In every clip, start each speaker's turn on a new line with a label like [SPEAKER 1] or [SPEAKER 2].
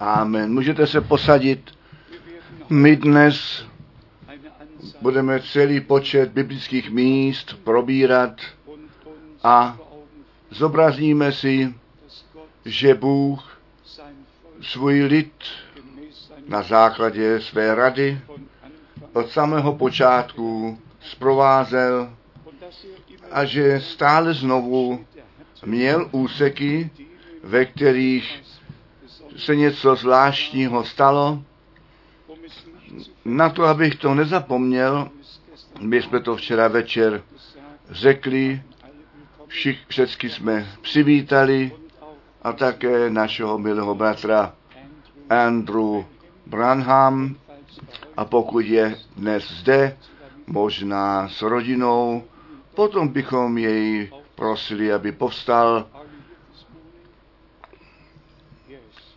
[SPEAKER 1] Amen. Můžete se posadit. My dnes budeme celý počet biblických míst probírat a zobrazíme si, že Bůh svůj lid na základě své rady od samého počátku zprovázel a že stále znovu měl úseky, ve kterých se něco zvláštního stalo. Na to, abych to nezapomněl, my jsme to včera večer řekli, všich, všechny jsme přivítali a také našeho milého bratra Andrew Branham a pokud je dnes zde, možná s rodinou, potom bychom jej prosili, aby povstal.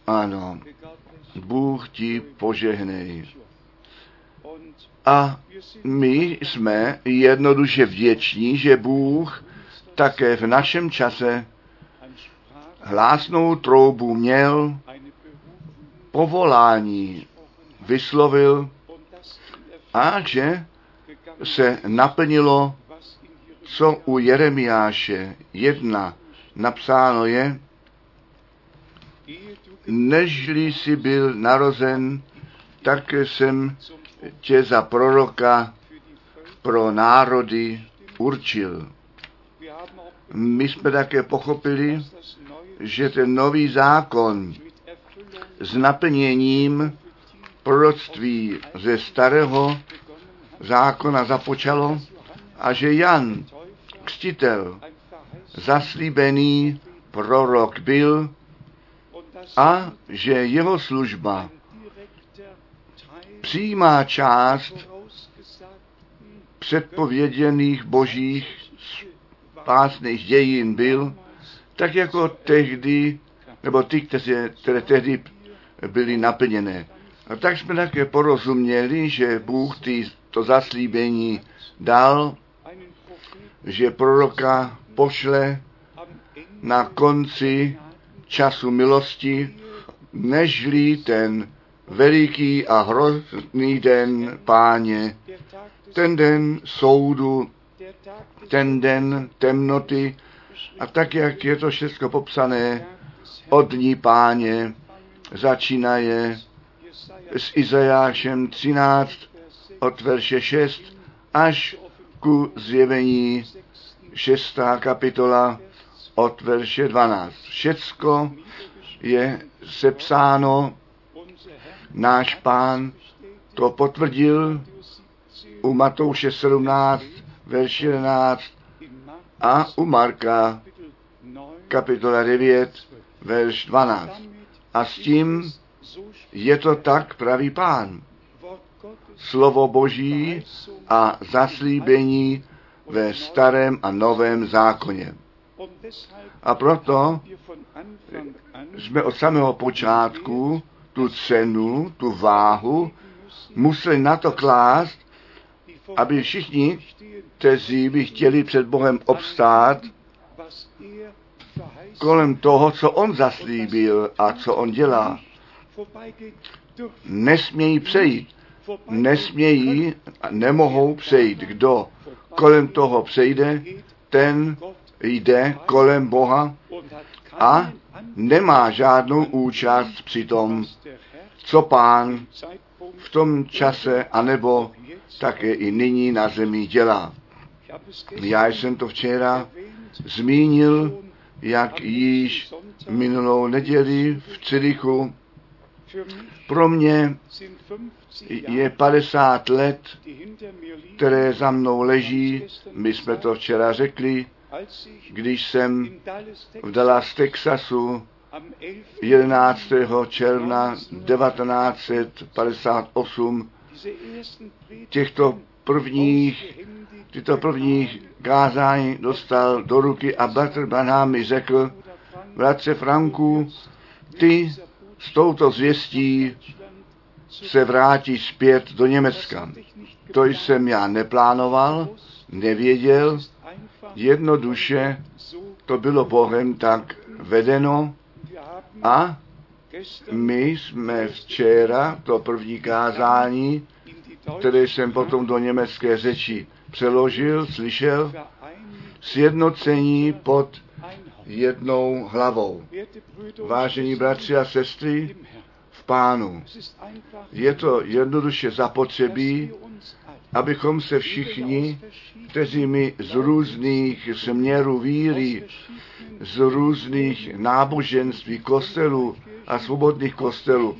[SPEAKER 1] Ano, Bůh ti požehnej. A my jsme jednoduše vděční, že Bůh také v našem čase hlásnou troubu měl, povolání vyslovil a že se naplnilo, co u Jeremiáše jedna napsáno je, nežli si byl narozen, tak jsem tě za proroka pro národy určil. My jsme také pochopili, že ten nový zákon s naplněním proroctví ze starého zákona započalo a že Jan, křtitel, zaslíbený prorok byl a že jeho služba přijímá část předpověděných božích spásných dějin byl, tak jako tehdy, nebo ty, které, které tehdy byly naplněné. A tak jsme také porozuměli, že Bůh ty, to zaslíbení dal, že proroka pošle na konci času milosti, nežli ten veliký a hrozný den páně, ten den soudu, ten den temnoty a tak, jak je to všechno popsané od dní páně, začínaje s Izajášem 13 od verše 6 až ku zjevení 6. kapitola od verše 12. Všecko je sepsáno, náš pán to potvrdil u Matouše 17, verš 11 a u Marka kapitola 9, verš 12. A s tím je to tak, pravý pán. Slovo Boží a zaslíbení ve starém a novém zákoně. A proto jsme od samého počátku tu cenu, tu váhu museli na to klást, aby všichni, kteří by chtěli před Bohem obstát, kolem toho, co on zaslíbil a co on dělá, nesmějí přejít. Nesmějí a nemohou přejít. Kdo kolem toho přejde, ten jde kolem Boha a nemá žádnou účast při tom, co pán v tom čase, anebo také i nyní na zemi dělá. Já jsem to včera zmínil, jak již minulou neděli v Cirichu pro mě je 50 let, které za mnou leží. My jsme to včera řekli, když jsem v Dallas, Texasu 11. června 1958 těchto prvních, tyto prvních kázání dostal do ruky a Bratr Branham mi řekl, bratře Franku, ty s touto zvěstí se vrátí zpět do Německa. To jsem já neplánoval, nevěděl, jednoduše to bylo Bohem tak vedeno a My jsme včera, to první kázání, které jsem potom do německé řeči přeložil, slyšel, sjednocení pod jednou hlavou. Vážení bratři a sestry, v pánu. Je to jednoduše zapotřebí, abychom se všichni, kteří my z různých směrů víry, z různých náboženství, kostelů a svobodných kostelů,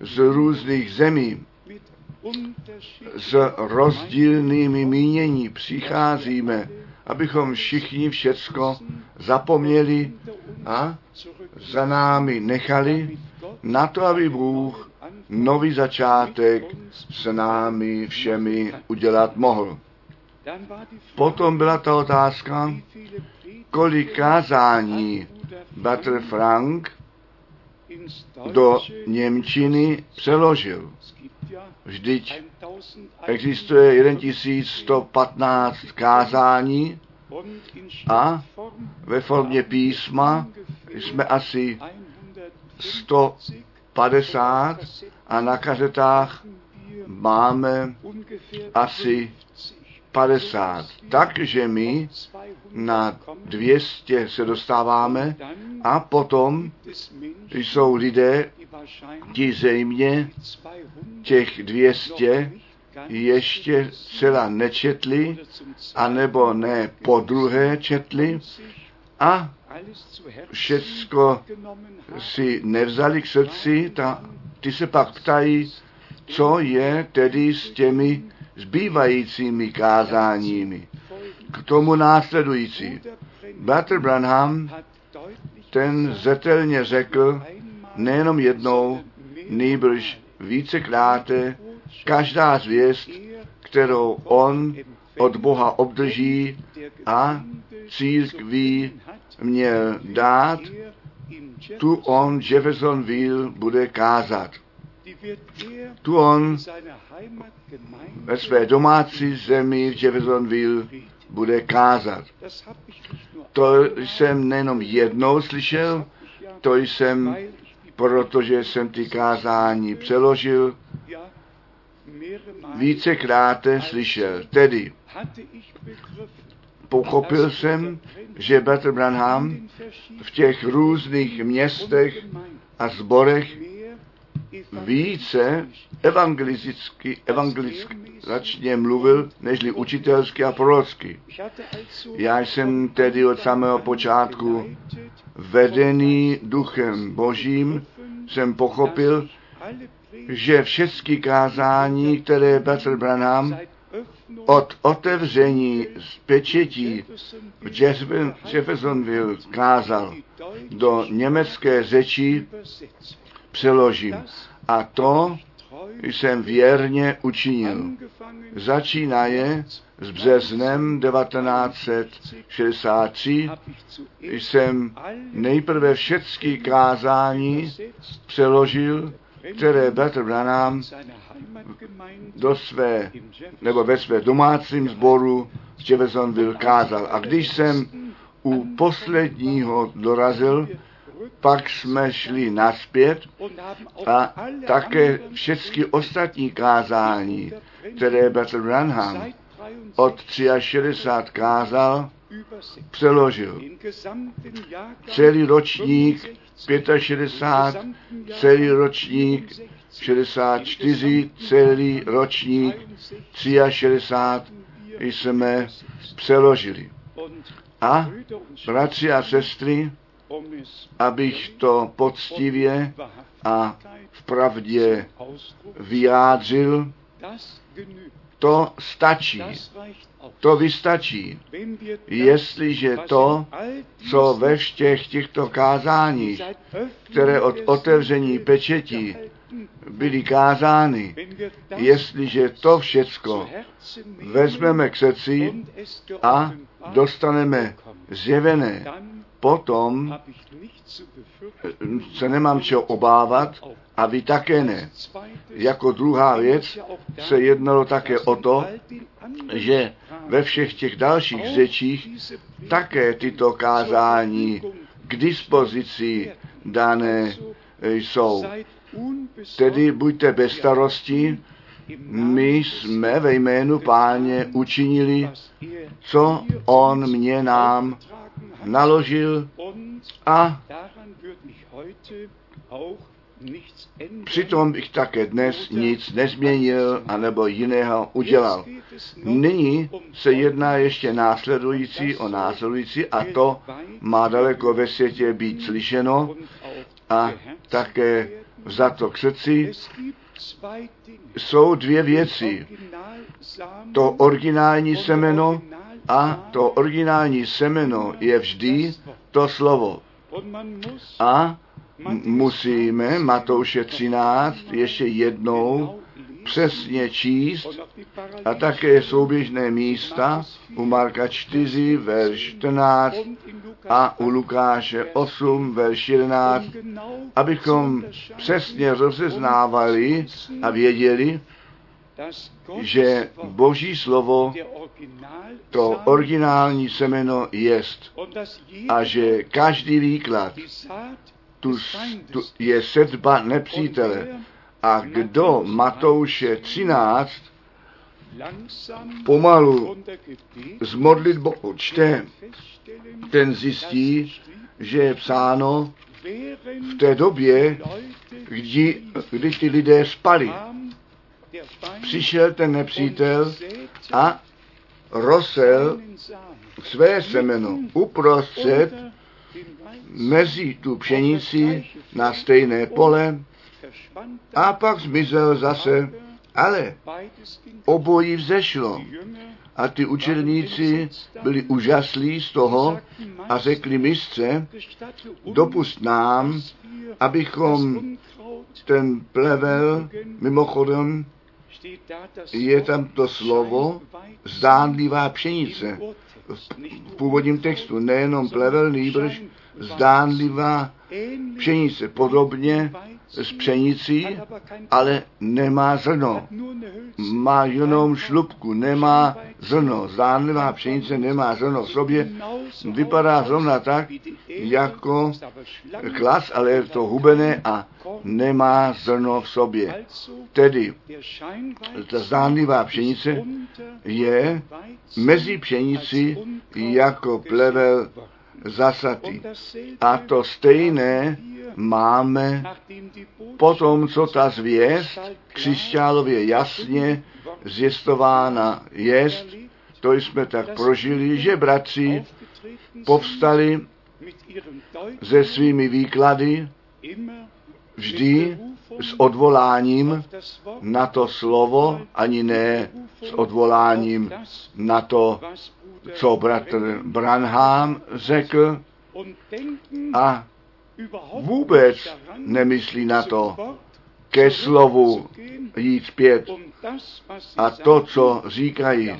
[SPEAKER 1] z různých zemí, s rozdílnými mínění přicházíme, abychom všichni všecko zapomněli a za námi nechali na to, aby Bůh nový začátek s námi všemi udělat mohl. Potom byla ta otázka, kolik kázání Bratr Frank do Němčiny přeložil. Vždyť existuje 1115 kázání a ve formě písma jsme asi 150 a na kazetách máme asi 50. Takže my na 200 se dostáváme a potom jsou lidé, ti zejmě těch 200 ještě celá nečetli, anebo ne po druhé četli a všecko si nevzali k srdci, ta, ty se pak ptají, co je tedy s těmi zbývajícími kázáními. K tomu následující. Bratr Branham ten zetelně řekl, nejenom jednou, nýbrž vícekráte, každá zvěst, kterou on od Boha obdrží a církví měl dát, tu on Jeffersonville bude kázat. Tu on ve své domácí zemi v Jeffersonville bude kázat. To jsem nejenom jednou slyšel, to jsem, protože jsem ty kázání přeložil, vícekrát slyšel. Tedy pochopil jsem, že Bratr Branham v těch různých městech a zborech více evangelisticky, evangelizačně mluvil, nežli učitelsky a prorocky. Já jsem tedy od samého počátku vedený duchem božím, jsem pochopil, že všechny kázání, které Bratr Branham od otevření z pečetí v Jeffersonville kázal do německé řeči, přeložím. A to jsem věrně učinil. Začínaje s březnem 1963 jsem nejprve všechny kázání přeložil, které Bratr Branham do své, nebo ve své domácím sboru v Jeffersonville kázal. A když jsem u posledního dorazil, pak jsme šli naspět a také všechny ostatní kázání, které Bratr Branham od 63 kázal, přeložil. Celý ročník 65, celý ročník 64, celý ročník 63 jsme přeložili. A bratři a sestry, abych to poctivě a v pravdě vyjádřil, to stačí. To vystačí, jestliže to, co ve všech těchto kázáních, které od otevření pečetí byly kázány, jestliže to všecko vezmeme k srdci a dostaneme zjevené, potom se nemám čeho obávat a vy také ne. Jako druhá věc se jednalo také o to, že ve všech těch dalších řečích také tyto kázání k dispozici dané jsou. Tedy buďte bez starosti, my jsme ve jménu páně učinili, co on mě nám naložil a Přitom bych také dnes nic nezměnil anebo jiného udělal. Nyní se jedná ještě následující o následující a to má daleko ve světě být slyšeno a také za to srdci. Jsou dvě věci. To originální semeno a to originální semeno je vždy to slovo. A musíme Matouše 13 ještě jednou přesně číst a také souběžné místa u Marka 4, verš 14 a u Lukáše 8, verš 11, abychom přesně rozeznávali a věděli, že Boží slovo to originální semeno jest a že každý výklad tu, tu je sedba nepřítele. A kdo? Matouše 13 pomalu z modlitbou čte, ten zjistí, že je psáno v té době, kdy, kdy ty lidé spali. Přišel ten nepřítel a rosel své semeno uprostřed mezi tu pšenici na stejné pole a pak zmizel zase, ale obojí vzešlo. A ty učedníci byli úžaslí z toho a řekli mistře, dopust nám, abychom ten plevel, mimochodem, je tam to slovo zdánlivá pšenice. V původním textu nejenom plevel, nýbrž zdánlivá pšenice, podobně s pšenicí, ale nemá zrno. Má jenom šlubku, nemá zrno. Zdánlivá pšenice nemá zrno v sobě. Vypadá zrovna tak, jako klas, ale je to hubené a nemá zrno v sobě. Tedy ta zdánlivá pšenice je mezi pšenici jako plevel zasatý. A to stejné máme po tom, co ta zvěst křišťálově jasně zjistována jest, to jsme tak prožili, že bratři povstali se svými výklady vždy s odvoláním na to slovo, ani ne s odvoláním na to, co bratr Branham řekl a vůbec nemyslí na to ke slovu jít zpět. A to, co říkají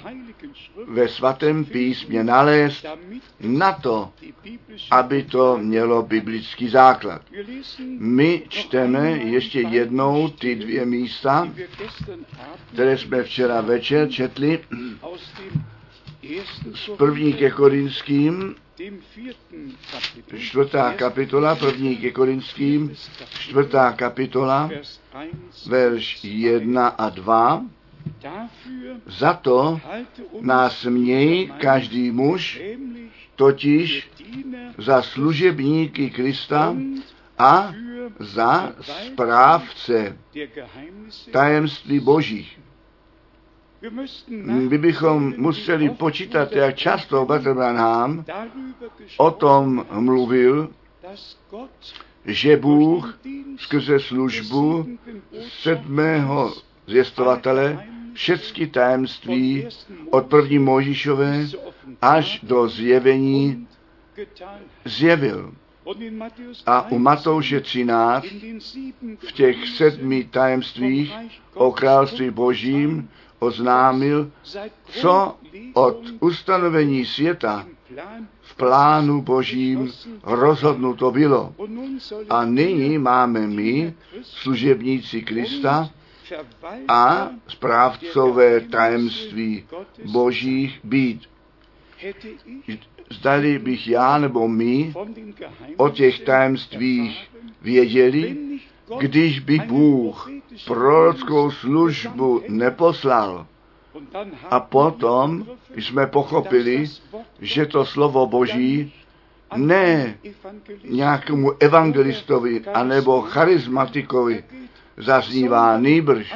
[SPEAKER 1] ve svatém písmě nalézt, na to, aby to mělo biblický základ. My čteme ještě jednou ty dvě místa, které jsme včera večer četli z první ke Korinským, čtvrtá kapitola, první ke Korinským, čtvrtá kapitola, verš 1 a 2. Za to nás měj každý muž, totiž za služebníky Krista a za správce tajemství božích. My bychom museli počítat, jak často Bratr Branham o tom mluvil, že Bůh skrze službu sedmého zvěstovatele všechny tajemství od první Možišové až do zjevení zjevil. A u Matouše 13 v těch sedmi tajemstvích o království božím oznámil, co od ustanovení světa v plánu božím rozhodnuto bylo. A nyní máme my, služebníci Krista, a správcové tajemství božích být. Zdali bych já nebo my o těch tajemstvích věděli, když by Bůh prorockou službu neposlal. A potom jsme pochopili, že to slovo Boží ne nějakému evangelistovi anebo charismatikovi zaznívá nýbrž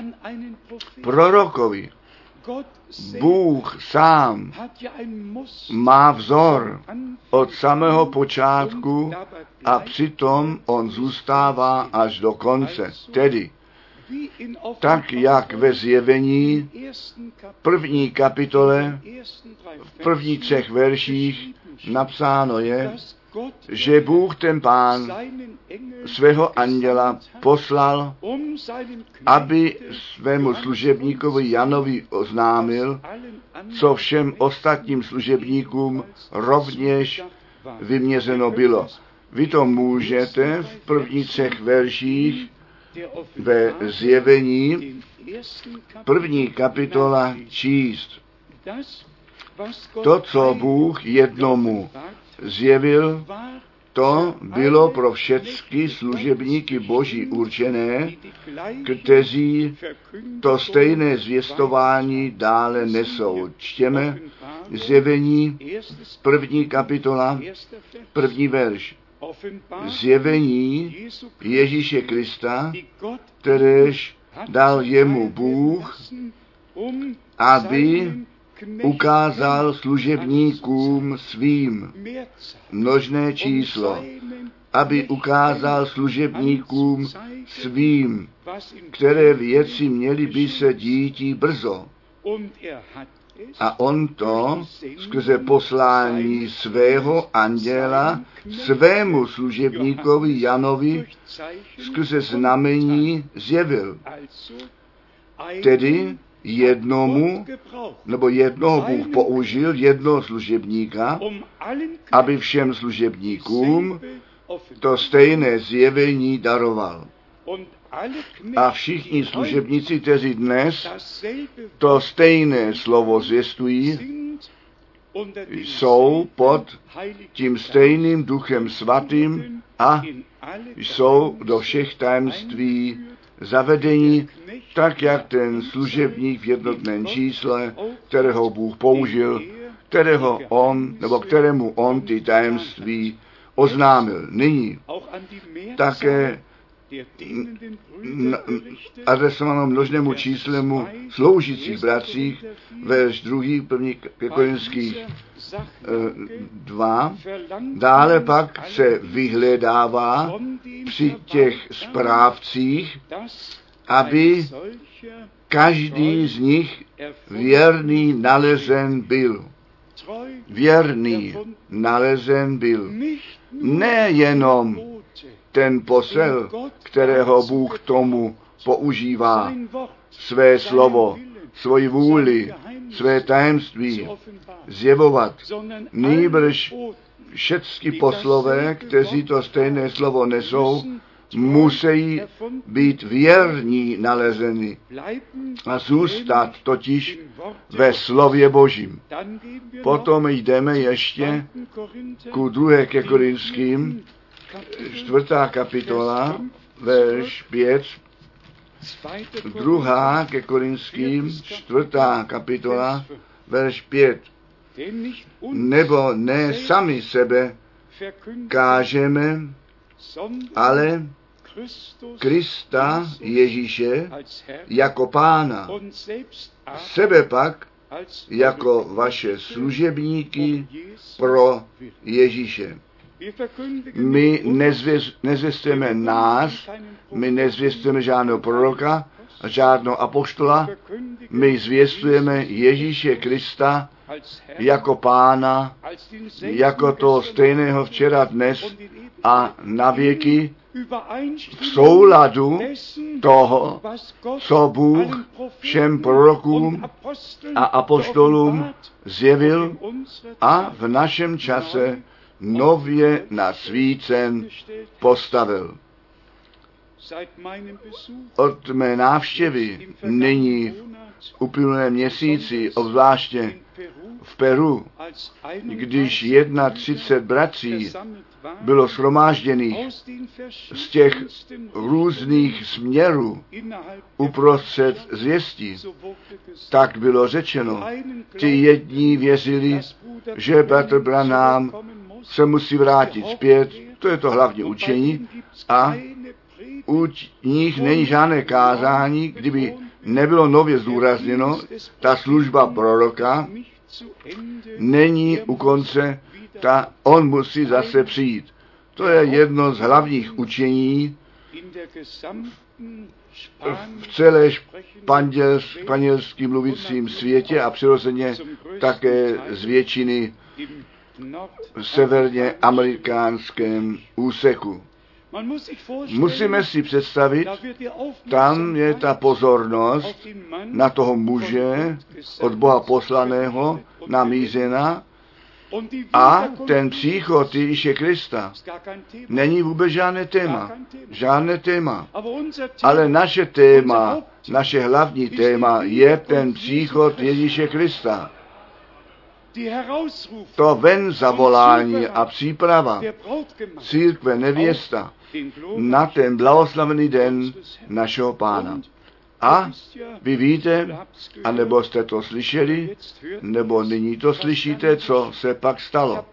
[SPEAKER 1] prorokovi. Bůh sám má vzor od samého počátku a přitom on zůstává až do konce. Tedy tak jak ve zjevení první kapitole v prvních třech verších napsáno je, že Bůh ten pán svého anděla poslal, aby svému služebníkovi Janovi oznámil, co všem ostatním služebníkům rovněž vyměřeno bylo. Vy to můžete v prvních třech verších ve zjevení první kapitola číst. To, co Bůh jednomu zjevil, to bylo pro všechny služebníky Boží určené, kteří to stejné zvěstování dále nesou. Čtěme zjevení první kapitola, první verš. Zjevení Ježíše Krista, kteréž dal jemu Bůh, aby ukázal služebníkům svým množné číslo, aby ukázal služebníkům svým, které věci měly by se dítí brzo. A on to skrze poslání svého anděla svému služebníkovi Janovi skrze znamení zjevil. Tedy jednomu, nebo jednoho Bůh použil, jednoho služebníka, aby všem služebníkům to stejné zjevení daroval. A všichni služebníci, kteří dnes to stejné slovo zvěstují, jsou pod tím stejným duchem svatým a jsou do všech tajemství zavedení, tak jak ten služebník v jednotném čísle, kterého Bůh použil, kterého on, nebo kterému on ty tajemství oznámil. Nyní také adresovanou množnému číslemu sloužících bratřích, verš druhý, první ke Korinských e, dva. Dále pak se vyhledává při těch správcích, aby každý z nich věrný nalezen byl. Věrný nalezen byl. Nejenom ten posel, kterého Bůh tomu používá, své slovo, svoji vůli, své tajemství zjevovat. Nýbrž všechny poslové, kteří to stejné slovo nesou, musí být věrní nalezeny a zůstat totiž ve slově Božím. Potom jdeme ještě ku druhé ke Korinským, čtvrtá kapitola, verš 5, druhá ke Korinským, čtvrtá kapitola, verš 5. Nebo ne sami sebe kážeme, ale Krista Ježíše jako pána, sebe pak jako vaše služebníky pro Ježíše. My nezvěstujeme nás, my nezvěstujeme žádného proroka, žádného apoštola, my zvěstujeme Ježíše Krista jako pána, jako to stejného včera, dnes a na věky. V souladu toho, co Bůh všem prorokům a apoštolům zjevil a v našem čase nově na svícen postavil. Od mé návštěvy nyní v uplynulém měsíci, obzvláště v Peru, když 31 bratří bylo shromážděných z těch různých směrů uprostřed zvěstí, tak bylo řečeno, ti jední věřili, že bratr Branham se musí vrátit zpět, to je to hlavní učení, a u nich není žádné kázání, kdyby nebylo nově zdůrazněno, ta služba proroka není u konce, ta, on musí zase přijít. To je jedno z hlavních učení v celé španělsky mluvícím světě a přirozeně také z většiny severně amerikánském úseku. Musíme si představit, tam je ta pozornost na toho muže od Boha poslaného namířena a ten příchod Ježíše Krista není vůbec žádné téma. Žádné téma. Ale naše téma, naše hlavní téma je ten příchod Ježíše Krista. To ven zavolání a příprava. Církve nevěsta. na ten blahoslavený den našeho pána. A vy víte, anebo jste to slyšeli, nebo nyní to slyšíte, co se pak stalo.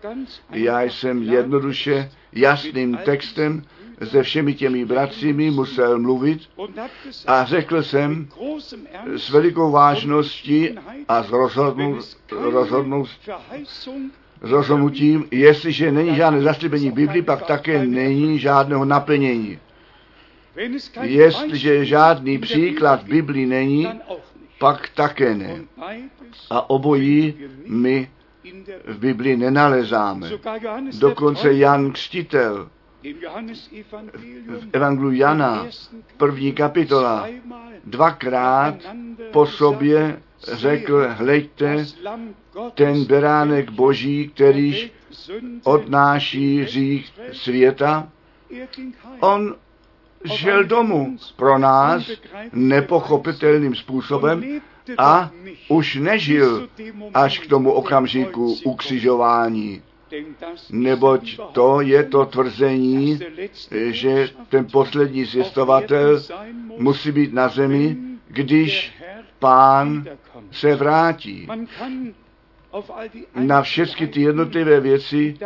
[SPEAKER 1] Já jsem jednoduše jasným textem se všemi těmi bratřími musel mluvit a řekl jsem s velikou vážností a s rozhodnutím, jestliže není žádné zaslíbení Biblii, pak také není žádného naplnění. Jestliže žádný příklad v Biblii není, pak také ne. A obojí my v Biblii nenalezáme. Dokonce Jan Křtitel v Evangelu Jana, první kapitola, dvakrát po sobě řekl, hleďte, ten beránek boží, kterýž odnáší hřích světa, on žil domů pro nás nepochopitelným způsobem a už nežil až k tomu okamžiku ukřižování. Neboť to je to tvrzení, že ten poslední zjistovatel musí být na zemi, když pán se vrátí. Na všechny ty jednotlivé věci,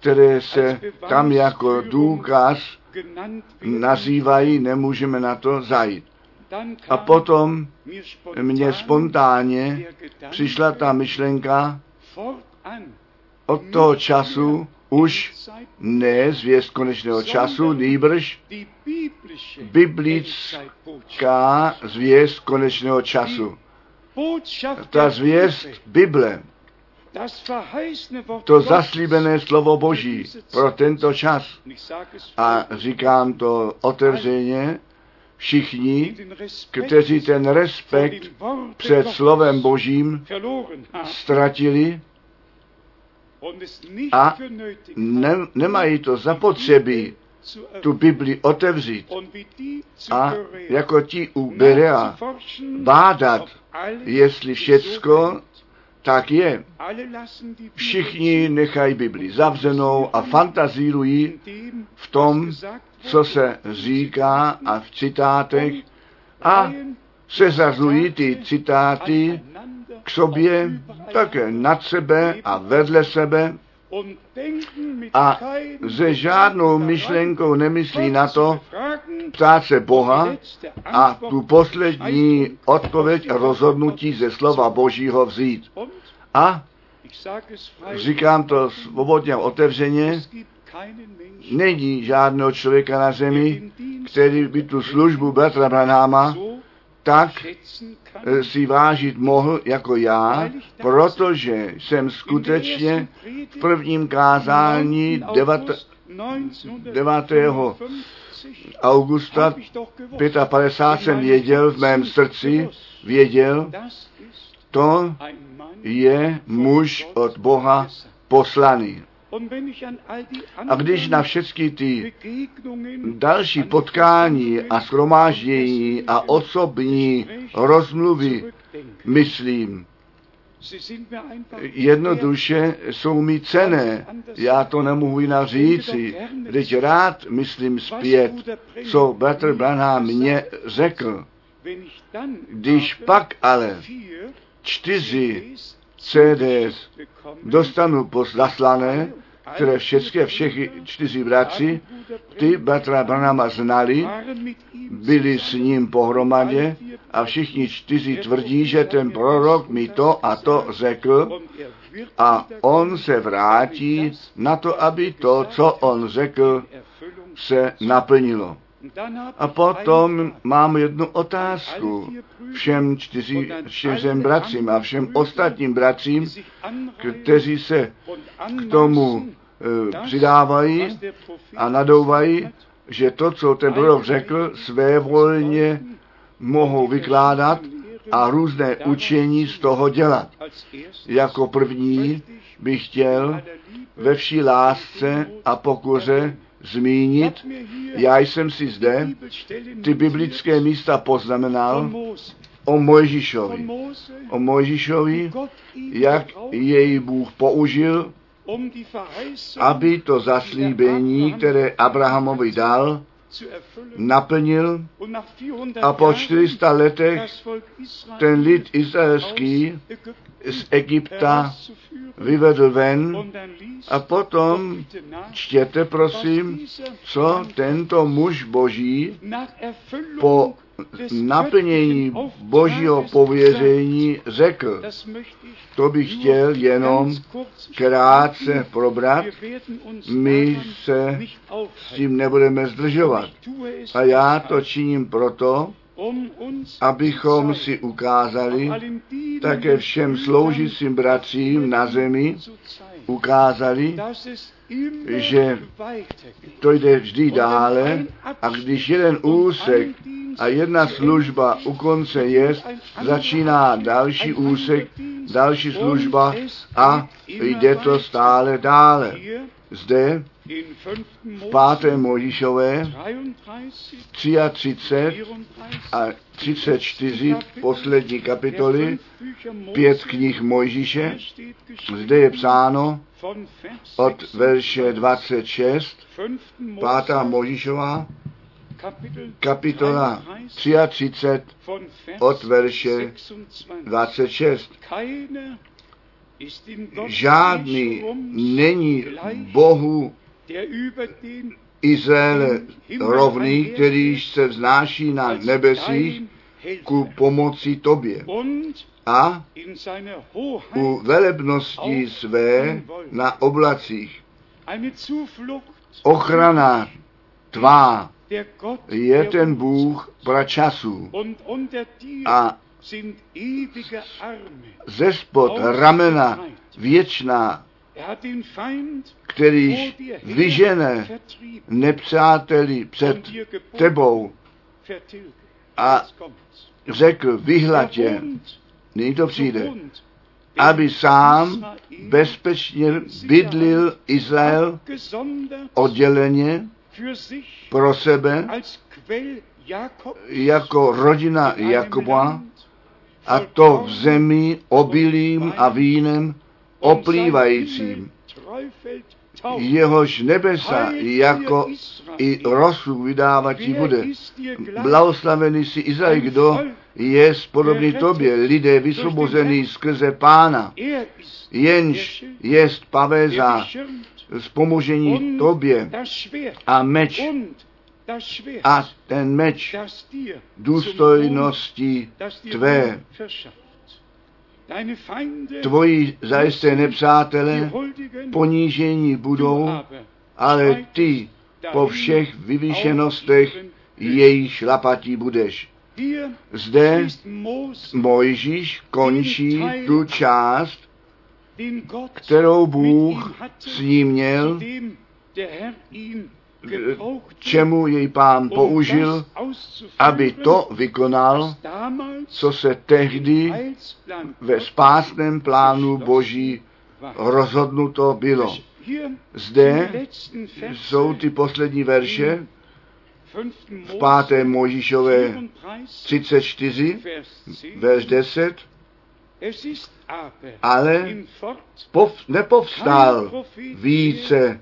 [SPEAKER 1] které se tam jako důkaz nazývají, nemůžeme na to zajít. A potom mně spontánně přišla ta myšlenka od toho času už ne zvěst konečného času, nýbrž biblická zvěst konečného času. Ta zvěst Bible, to zaslíbené slovo Boží pro tento čas. A říkám to otevřeně, všichni, kteří ten respekt před slovem Božím ztratili a ne, nemají to zapotřebí tu Bibli otevřít. a jako ti u Berea bádat, jestli všecko tak je. Všichni nechají Bibli zavřenou a fantazírují v tom, co se říká a v citátech a seřazují ty citáty k sobě také nad sebe a vedle sebe a se žádnou myšlenkou nemyslí na to ptát se Boha a tu poslední odpověď a rozhodnutí ze slova Božího vzít. A říkám to svobodně a otevřeně, není žádného člověka na zemi, který by tu službu bratra Branáma tak si vážit mohl jako já, protože jsem skutečně v prvním kázání 9. 9. augusta 55 jsem věděl v mém srdci, věděl, to je muž od Boha poslaný. A když na všechny ty další potkání a schromáždění a osobní rozmluvy myslím, jednoduše jsou mi cené. Já to nemohu jinak říci. Teď rád myslím zpět, co bratr Branham mě řekl. Když pak ale čtyři CDs dostanu zaslané, které všechny, všechny čtyři bratři, ty bratra Branama znali, byli s ním pohromadě a všichni čtyři tvrdí, že ten prorok mi to a to řekl a on se vrátí na to, aby to, co on řekl, se naplnilo. A potom mám jednu otázku všem čtyři, čtyřem bratřím a všem ostatním bratřím, kteří se k tomu e, přidávají a nadouvají, že to, co ten prorok řekl, své volně mohou vykládat a různé učení z toho dělat. Jako první bych chtěl ve vší lásce a pokoře zmínit. Já jsem si zde ty biblické místa poznamenal o Mojžišovi. O Mojžišovi, jak jej Bůh použil, aby to zaslíbení, které Abrahamovi dal, naplnil a po 400 letech ten lid izraelský z Egypta vyvedl ven a potom čtěte prosím, co tento muž boží po naplnění božího pověření řekl. To bych chtěl jenom krátce probrat. My se s tím nebudeme zdržovat. A já to činím proto, abychom si ukázali také všem sloužícím bratřím na zemi, ukázali, že to jde vždy dále a když jeden úsek a jedna služba u konce je, začíná další úsek, další služba a jde to stále dále. Zde v páté Možišové 33 a 34 poslední kapitoly, pět knih Mojžíše, zde je psáno od verše 26, pátá Možišová, kapitola 33 od verše 26. Žádný není Bohu Izraele rovný, který se vznáší na nebesích ku pomoci tobě a u velebnosti své na oblacích. Ochrana tvá je ten Bůh pračasů a ze spod ramena věčná, který vyžene nepřáteli před tebou a řekl, vyhlatě, nyní to přijde, aby sám bezpečně bydlil Izrael odděleně pro sebe jako rodina Jakoba a to v zemi obilím a vínem oplývajícím. Jehož nebesa jako i rosu vydávatí bude. Blahoslavený si Izrael, kdo je podobný tobě, lidé vysvobozený skrze pána, jenž jest pavéza z pomožení tobě a meč a ten meč důstojnosti tvé. Tvoji zajisté nepřátelé ponížení budou, ale ty po všech vyvýšenostech její šlapatí budeš. Zde Mojžíš končí tu část, kterou Bůh s ním měl, čemu jej pán použil, aby to vykonal, co se tehdy ve spásném plánu Boží rozhodnuto bylo. Zde jsou ty poslední verše v páté Mojžíšové 34, verš 10, ale pov, nepovstal více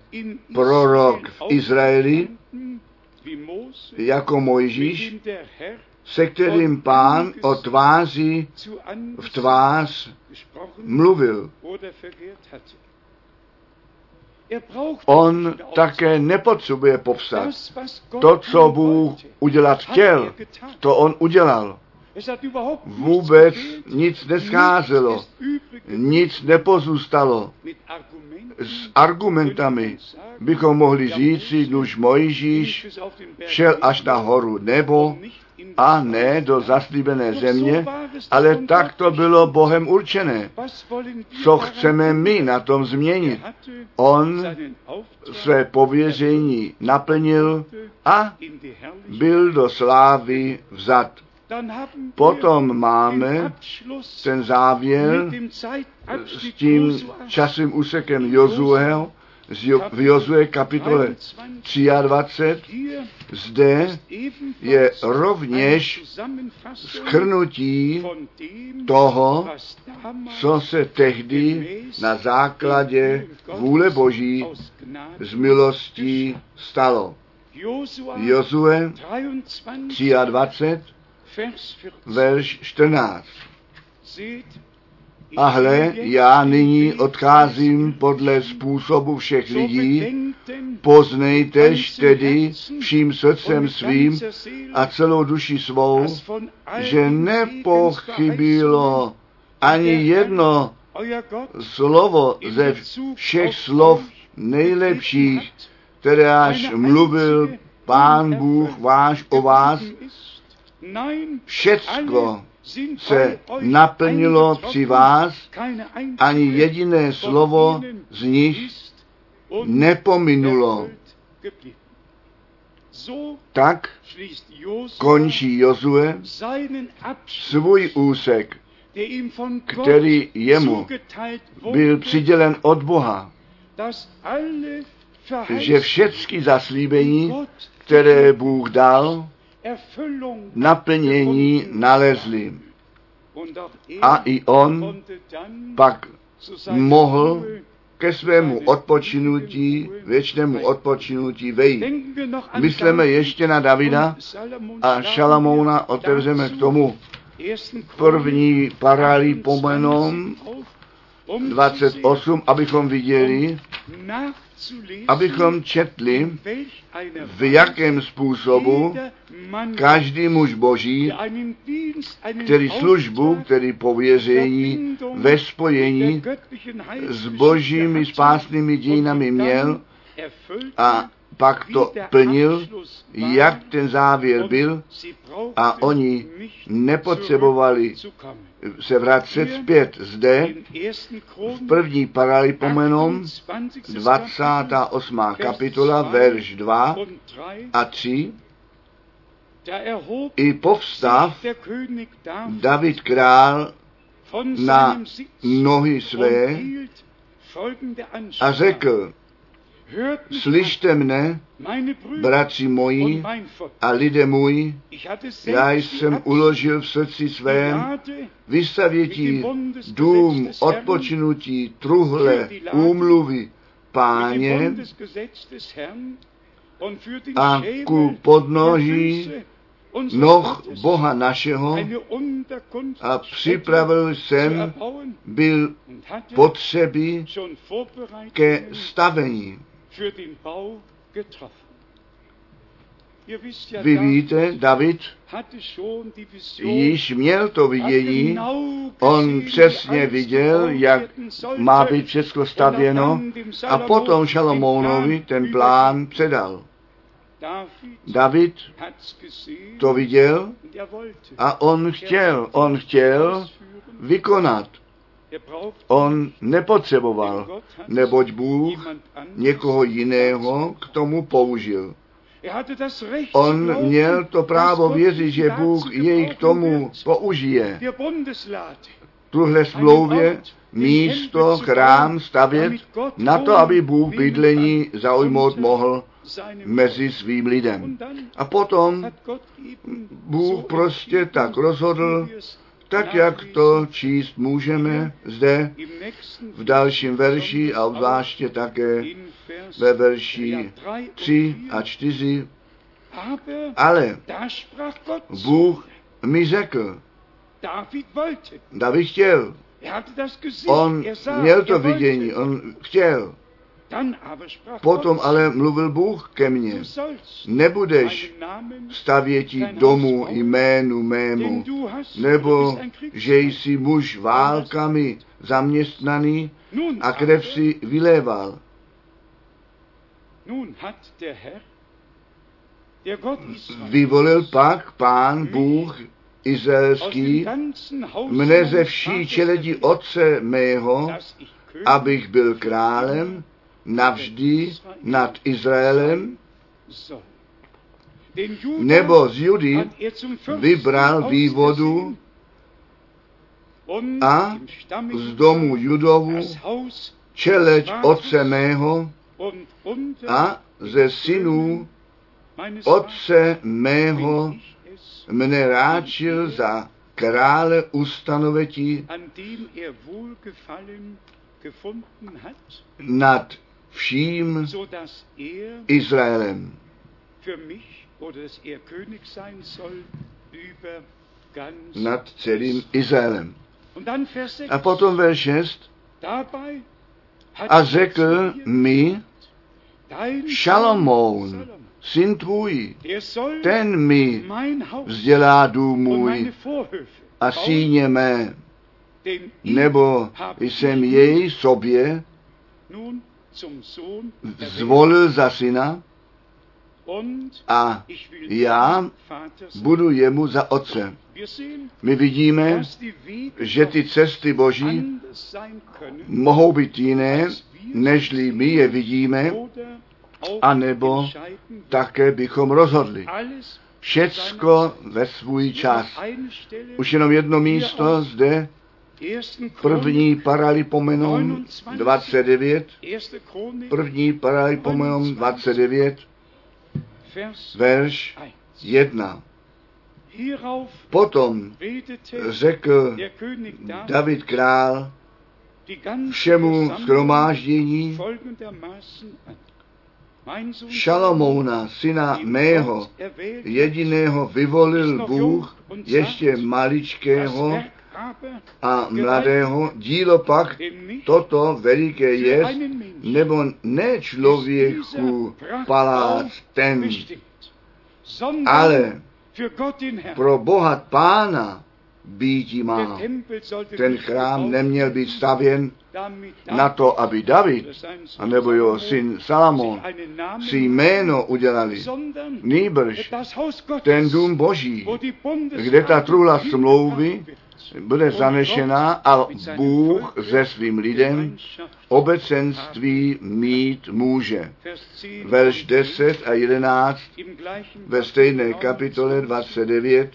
[SPEAKER 1] prorok v Izraeli jako Mojžíš, se kterým pán o tváři v tvář mluvil. On také nepotřebuje povstat. To, co Bůh udělat chtěl, to on udělal. Vůbec nic nescházelo, nic nepozůstalo. S argumentami bychom mohli říci, nuž Mojžíš šel až na horu nebo a ne do zaslíbené země, ale tak to bylo Bohem určené. Co chceme my na tom změnit? On své pověření naplnil a byl do slávy vzat. Potom máme ten závěr s tím časovým úsekem Jozueho, v Jozue kapitole 23, zde je rovněž skrnutí toho, co se tehdy na základě vůle Boží z milostí stalo. Jozue 23, verš 14. A hle, já nyní odcházím podle způsobu všech lidí, poznejtež tedy vším srdcem svým a celou duši svou, že nepochybilo ani jedno slovo ze všech slov nejlepších, které až mluvil Pán Bůh váš o vás, všecko se naplnilo při vás, ani jediné slovo z nich nepominulo. Tak končí Jozue svůj úsek, který jemu byl přidělen od Boha, že všechny zaslíbení, které Bůh dal, naplnění nalezli. A i on pak mohl ke svému odpočinutí, věčnému odpočinutí vejít. Myslíme ještě na Davida a Šalamouna, otevřeme k tomu první paralí pomenom 28, abychom viděli, abychom četli, v jakém způsobu každý muž boží, který službu, který pověření ve spojení s božími spásnými dějinami měl a pak to plnil, jak ten závěr byl a oni nepotřebovali se vracet zpět zde v první paralipomenom 28. kapitola, verš 2 a 3 i povstav David král na nohy své a řekl, Slyšte mne, bratři moji a lidé můj, já jsem uložil v srdci svém vystavětí dům odpočinutí truhle úmluvy páně a ku podnoží noh Boha našeho a připravil jsem byl potřeby ke stavení. Vy víte, David již měl to vidění, on přesně viděl, jak má být všechno stavěno a potom Šalomounovi ten plán předal. David to viděl a on chtěl, on chtěl vykonat. On nepotřeboval, neboť Bůh někoho jiného k tomu použil. On měl to právo věřit, že Bůh jej k tomu použije. Tuhle smlouvě místo, chrám stavět na to, aby Bůh bydlení zaujmout mohl mezi svým lidem. A potom Bůh prostě tak rozhodl, tak jak to číst můžeme zde v dalším verši a obzvláště také ve verši 3 a 4. Ale Bůh mi řekl, David chtěl, on měl to vidění, on chtěl, Potom ale mluvil Bůh ke mně, nebudeš stavěti domu jménu mému, nebo že jsi muž válkami zaměstnaný a krev si vyléval. Vyvolil pak pán Bůh izraelský mne ze vší čeledi otce mého, abych byl králem navždy nad Izraelem, nebo z Judy vybral vývodu a z domu Judovu čeleť otce mého a ze synů otce mého mne ráčil za krále ustanovetí nad vším Izraelem. Nad celým Izraelem. A potom verš 6. A řekl mi, Šalomoun, syn tvůj, ten mi vzdělá dům můj a síně mé, nebo jsem jej sobě zvolil za syna a já budu jemu za otce. My vidíme, že ty cesty Boží mohou být jiné, nežli my je vidíme, anebo také bychom rozhodli. Všecko ve svůj čas. Už jenom jedno místo zde První paralipomenon 29, první paralipomenon 29, verš 1. Potom řekl David král všemu schromáždění Šalomouna, syna mého, jediného vyvolil Bůh, ještě maličkého, a mladého, dílo pak toto veliké je, nebo ne člověku palác ten, ale pro Boha Pána býtí má. Ten chrám neměl být stavěn na to, aby David, anebo jeho syn Salamon, si jméno udělali. Nýbrž ten dům Boží, kde ta trula smlouvy bude zanešena a Bůh se svým lidem obecenství mít může. Verš 10 a 11 ve stejné kapitole 29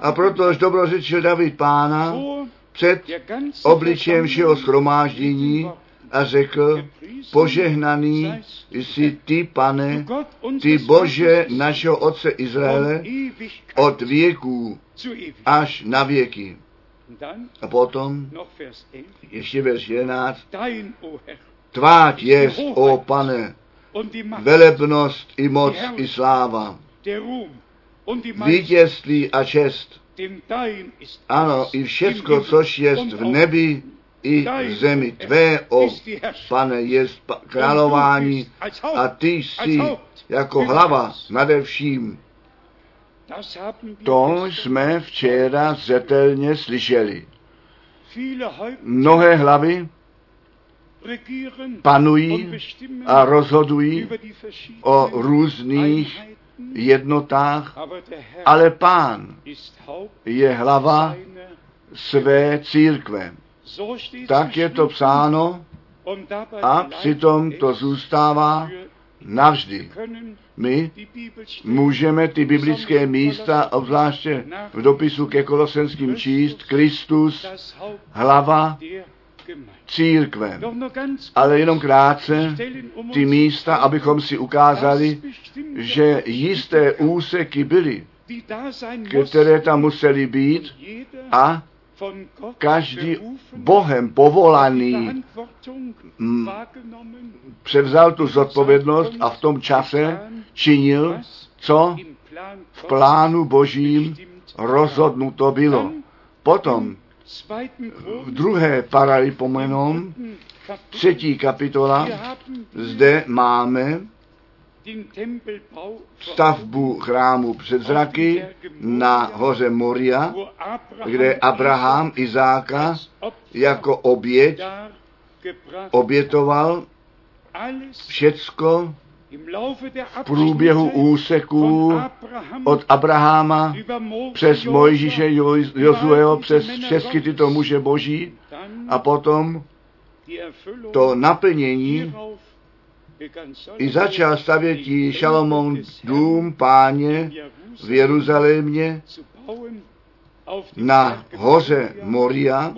[SPEAKER 1] a proto až dobrořečil David pána před obličem všeho schromáždění a řekl, požehnaný jsi ty, pane, ty Bože našeho otce Izraele od věků až na věky. A potom ještě verš 11. Tváť je, o pane, velebnost i moc i sláva, vítězství a čest. Ano, i všecko, což je v nebi i zemi tvé, o pane, je králování a ty jsi jako hlava nade vším. To jsme včera zetelně slyšeli. Mnohé hlavy panují a rozhodují o různých jednotách, ale pán je hlava své církve. Tak je to psáno a přitom to zůstává navždy. My můžeme ty biblické místa, obzvláště v dopisu ke Kolosenským číst, Kristus, hlava církve. Ale jenom krátce ty místa, abychom si ukázali, že jisté úseky byly, které tam musely být a každý Bohem povolaný m, převzal tu zodpovědnost a v tom čase činil, co v plánu božím rozhodnuto bylo. Potom v druhé paralipomenom, třetí kapitola, zde máme stavbu chrámu před zraky na hoře Moria, kde Abraham Izáka jako oběť obětoval všecko v průběhu úseků od Abraháma přes Mojžíše Jozueho, přes všechny tyto muže boží a potom to naplnění i začal stavět Šalomon dům páně v Jeruzalémě na hoře Moria,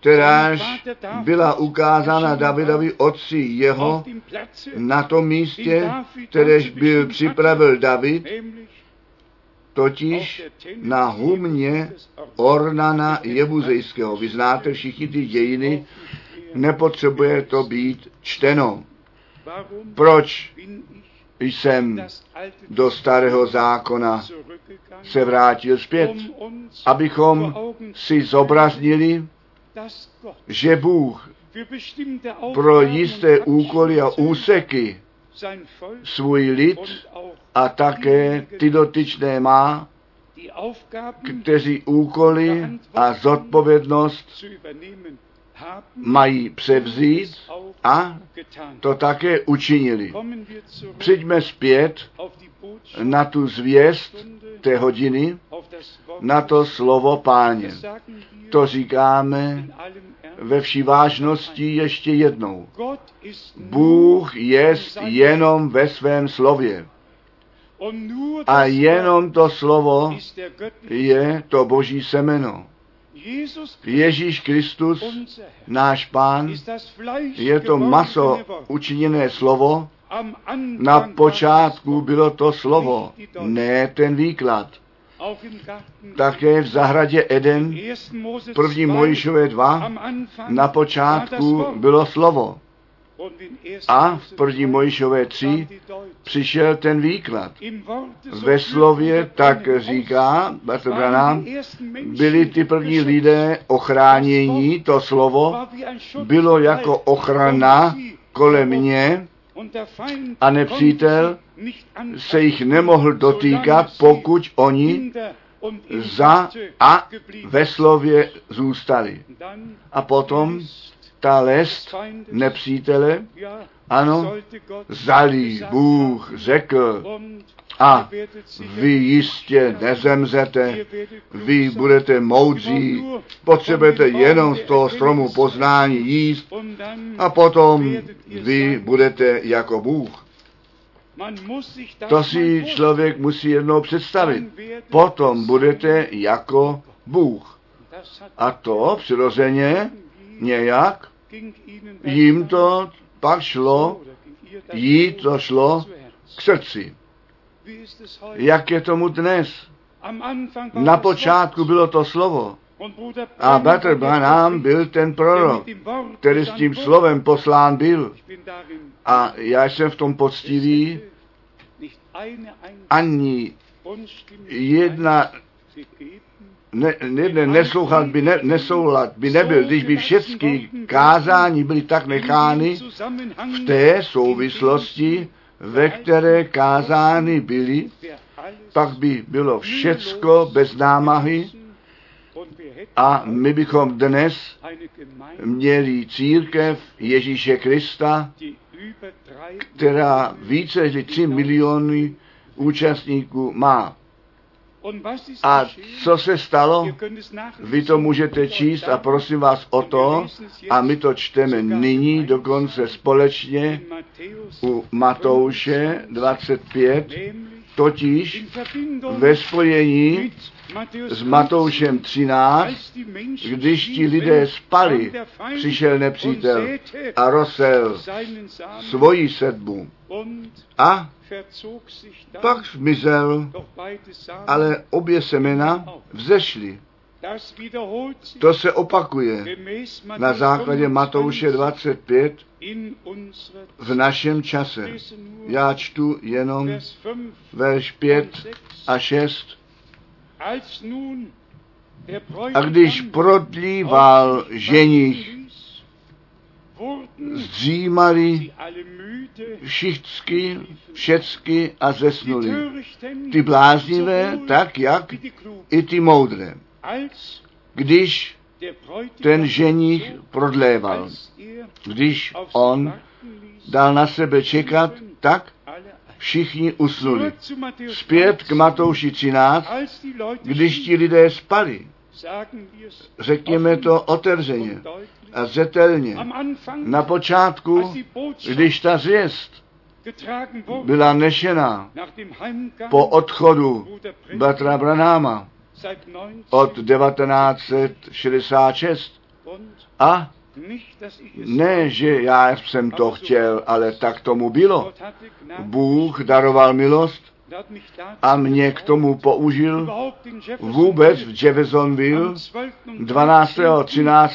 [SPEAKER 1] kteráž byla ukázána Davidovi otci jeho na tom místě, kteréž byl připravil David, totiž na humně Ornana Jebuzejského. Vy znáte všichni ty dějiny, nepotřebuje to být čteno. Proč jsem do starého zákona se vrátil zpět, abychom si zobraznili, že Bůh pro jisté úkoly a úseky svůj lid a také ty dotyčné má, kteří úkoly a zodpovědnost mají převzít a to také učinili. Přijďme zpět na tu zvěst té hodiny, na to slovo páně. To říkáme ve vší vážnosti ještě jednou. Bůh je jenom ve svém slově. A jenom to slovo je to boží semeno. Ježíš Kristus, náš pán, je to maso učiněné slovo, na počátku bylo to slovo, ne ten výklad. Také v zahradě Eden, první Mojišové 2, na počátku bylo slovo. A v první Mojišové 3 přišel ten výklad. Ve slově tak říká, Branham, byli ty první lidé ochránění, to slovo bylo jako ochrana kolem mě a nepřítel se jich nemohl dotýkat, pokud oni za a ve slově zůstali. A potom ta lest nepřítele, ano, zalí Bůh řekl, a vy jistě nezemřete, vy budete moudří, potřebujete jenom z toho stromu poznání jíst a potom vy budete jako Bůh. To si člověk musí jednou představit. Potom budete jako Bůh. A to přirozeně nějak jim to pak šlo, jí to šlo k srdci. Jak je tomu dnes? Na počátku bylo to slovo. A Bratr Branham byl ten prorok, který s tím slovem poslán byl. A já jsem v tom poctivý. Ani jedna ne, ne, neslouchat by, ne, nesouhlad by nebyl, když by všechny kázání byly tak nechány v té souvislosti, ve které kázány byly, pak by bylo všecko bez námahy a my bychom dnes měli církev Ježíše Krista, která více než 3 miliony účastníků má. A co se stalo? Vy to můžete číst a prosím vás o to, a my to čteme nyní dokonce společně u Matouše 25, Totiž ve spojení s Matoušem 13, když ti lidé spali, přišel nepřítel a rosel svoji sedbu. A pak zmizel, ale obě semena vzešly. To se opakuje na základě Matouše 25 v našem čase. Já čtu jenom verš 5 a 6. A když prodlíval ženich, zdřímali všichni, všecky a zesnuli. Ty bláznivé, tak jak i ty moudré. Když ten ženich prodléval, když on dal na sebe čekat, tak všichni usnuli. Zpět k Matouši 13, když ti lidé spali, řekněme to otevřeně a zetelně. Na počátku, když ta zvěst byla nešená po odchodu Batra Branáma od 1966 a ne, že já jsem to chtěl, ale tak tomu bylo. Bůh daroval milost a mě k tomu použil vůbec v Jeffersonville 12. a 13.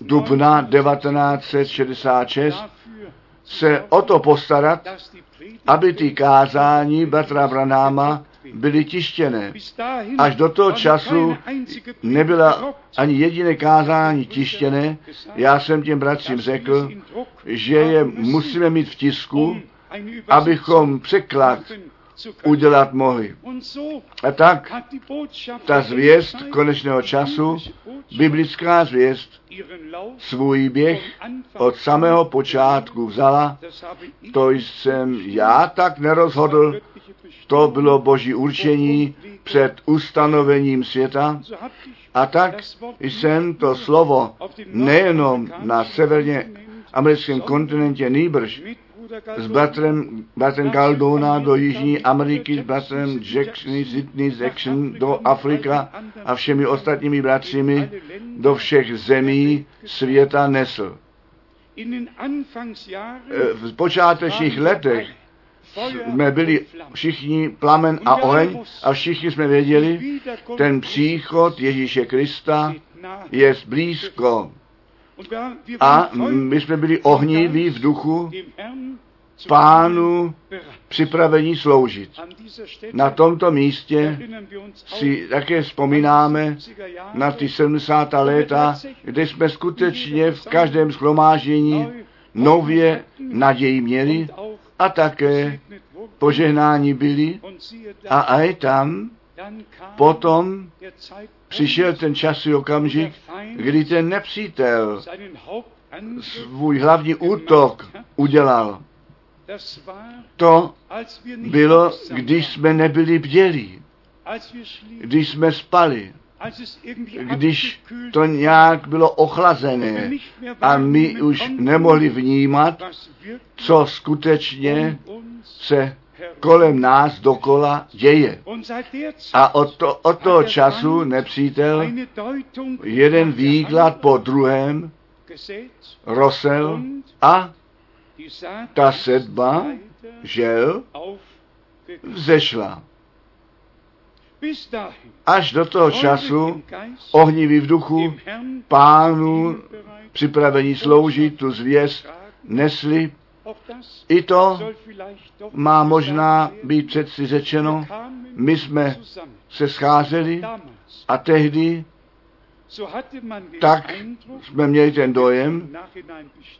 [SPEAKER 1] dubna 1966 se o to postarat, aby ty kázání Batra Branáma byly tištěné. Až do toho času nebyla ani jediné kázání tištěné. Já jsem těm bratřím řekl, že je musíme mít v tisku, abychom překlad udělat mohli. A tak ta zvěst konečného času, biblická zvěst, svůj běh od samého počátku vzala. To jsem já tak nerozhodl, to bylo boží určení před ustanovením světa. A tak jsem to slovo nejenom na severně americkém kontinentě nýbrž s bratrem, bratrem Galdona do Jižní Ameriky, s bratrem Jackson, Sydney Jackson do Afrika a všemi ostatními bratřími do všech zemí světa nesl. V počátečních letech jsme byli všichni plamen a oheň a všichni jsme věděli, ten příchod Ježíše Krista je blízko. A my jsme byli ohniví v duchu pánu připravení sloužit. Na tomto místě si také vzpomínáme na ty 70. léta, kde jsme skutečně v každém schromáždění nově naději měli a také požehnání byli a aj tam potom přišel ten časový okamžik, kdy ten nepřítel svůj hlavní útok udělal. To bylo, když jsme nebyli bdělí, když jsme spali, když to nějak bylo ochlazené a my už nemohli vnímat, co skutečně se kolem nás dokola děje. A od, to, od toho času nepřítel jeden výklad po druhém rosel a ta sedba, žel, vzešla. Až do toho času ohnivý v duchu pánu připravení sloužit tu zvěst nesli. I to má možná být přeci řečeno. My jsme se scházeli a tehdy tak jsme měli ten dojem,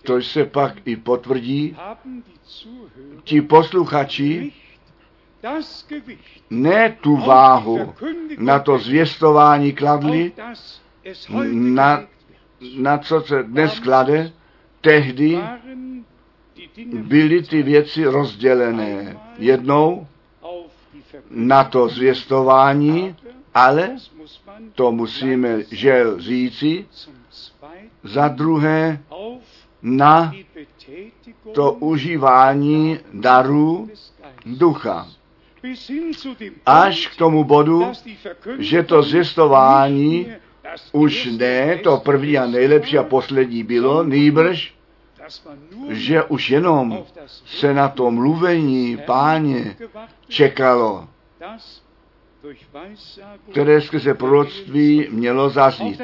[SPEAKER 1] to se pak i potvrdí, ti posluchači ne tu váhu na to zvěstování kladli, na, na co se dnes klade, tehdy byly ty věci rozdělené. Jednou na to zvěstování, ale to musíme žel říci, za druhé na to užívání darů ducha. Až k tomu bodu, že to zjistování už ne to první a nejlepší a poslední bylo, nýbrž, že už jenom se na to mluvení páně čekalo, které skrze proroctví mělo zaznít.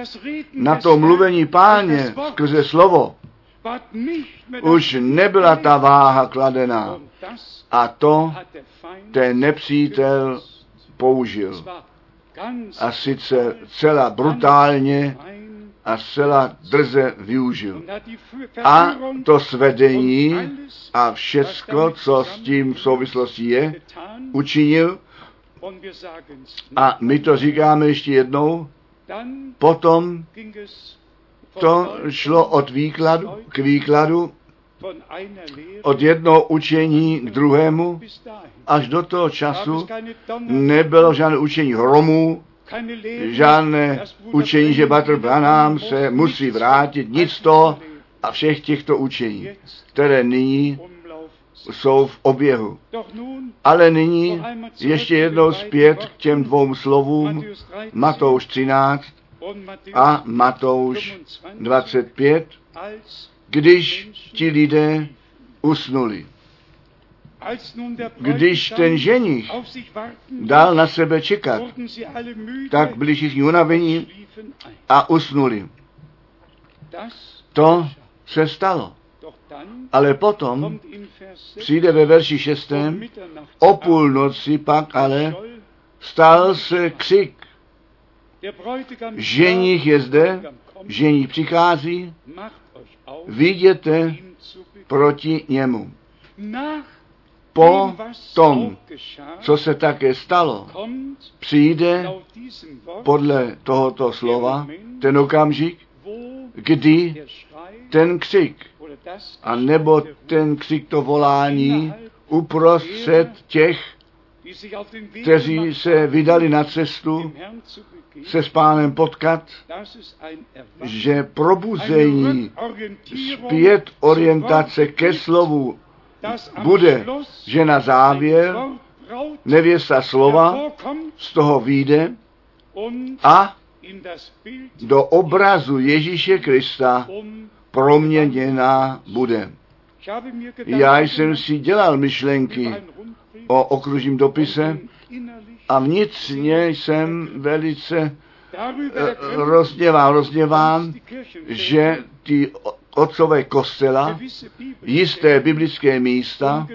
[SPEAKER 1] Na to mluvení páně skrze slovo už nebyla ta váha kladená. A to ten nepřítel použil. A sice celá brutálně a zcela drze využil. A to svedení a všecko, co s tím v souvislosti je, učinil. A my to říkáme ještě jednou. Potom to šlo od výkladu k výkladu, od jednoho učení k druhému, až do toho času nebylo žádné učení Romů, žádné učení, že Batr Branham se musí vrátit, nic to a všech těchto učení, které nyní jsou v oběhu. Ale nyní ještě jednou zpět k těm dvou slovům Matouš 13 a Matouš 25, když ti lidé usnuli. Když ten ženich dal na sebe čekat, tak byli všichni unavení a usnuli. To se stalo. Ale potom přijde ve verši šestém, o půlnoci pak ale stal se křik. Ženich je zde, ženich přichází, viděte proti němu. Po tom, co se také stalo, přijde podle tohoto slova ten okamžik, kdy ten křik, a nebo ten křik to volání uprostřed těch, kteří se vydali na cestu se s pánem potkat, že probuzení, zpět orientace ke slovu bude, že na závěr nevěsta slova z toho výjde a do obrazu Ježíše Krista proměněná bude. Já jsem si dělal myšlenky o okružním dopise a vnitřně jsem velice rozděván, rozděván, že ty otcové kostela jisté biblické místa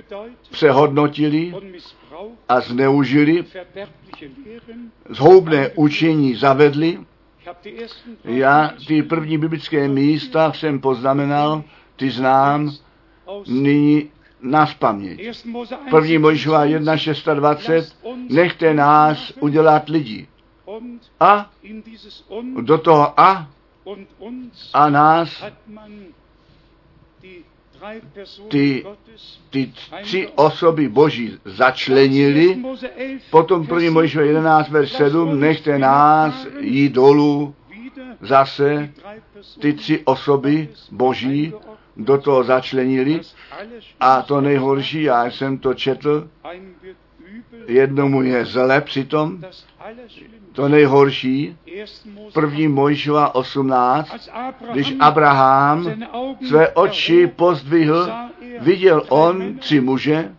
[SPEAKER 1] přehodnotili a zneužili, zhoubné učení zavedli. Já ty první biblické místa jsem poznamenal, ty znám nyní na paměť. První Mojžova 1.620, nechte nás udělat lidi. A do toho a a nás ty, ty tři osoby boží začlenili, potom první Mojžova 11, verš 7, nechte nás jít dolů zase. ty tři osoby boží do toho začlenili. A to nejhorší, já jsem to četl, jednomu je zle přitom, to nejhorší, první Mojžova 18, když Abraham své oči pozdvihl, viděl on tři muže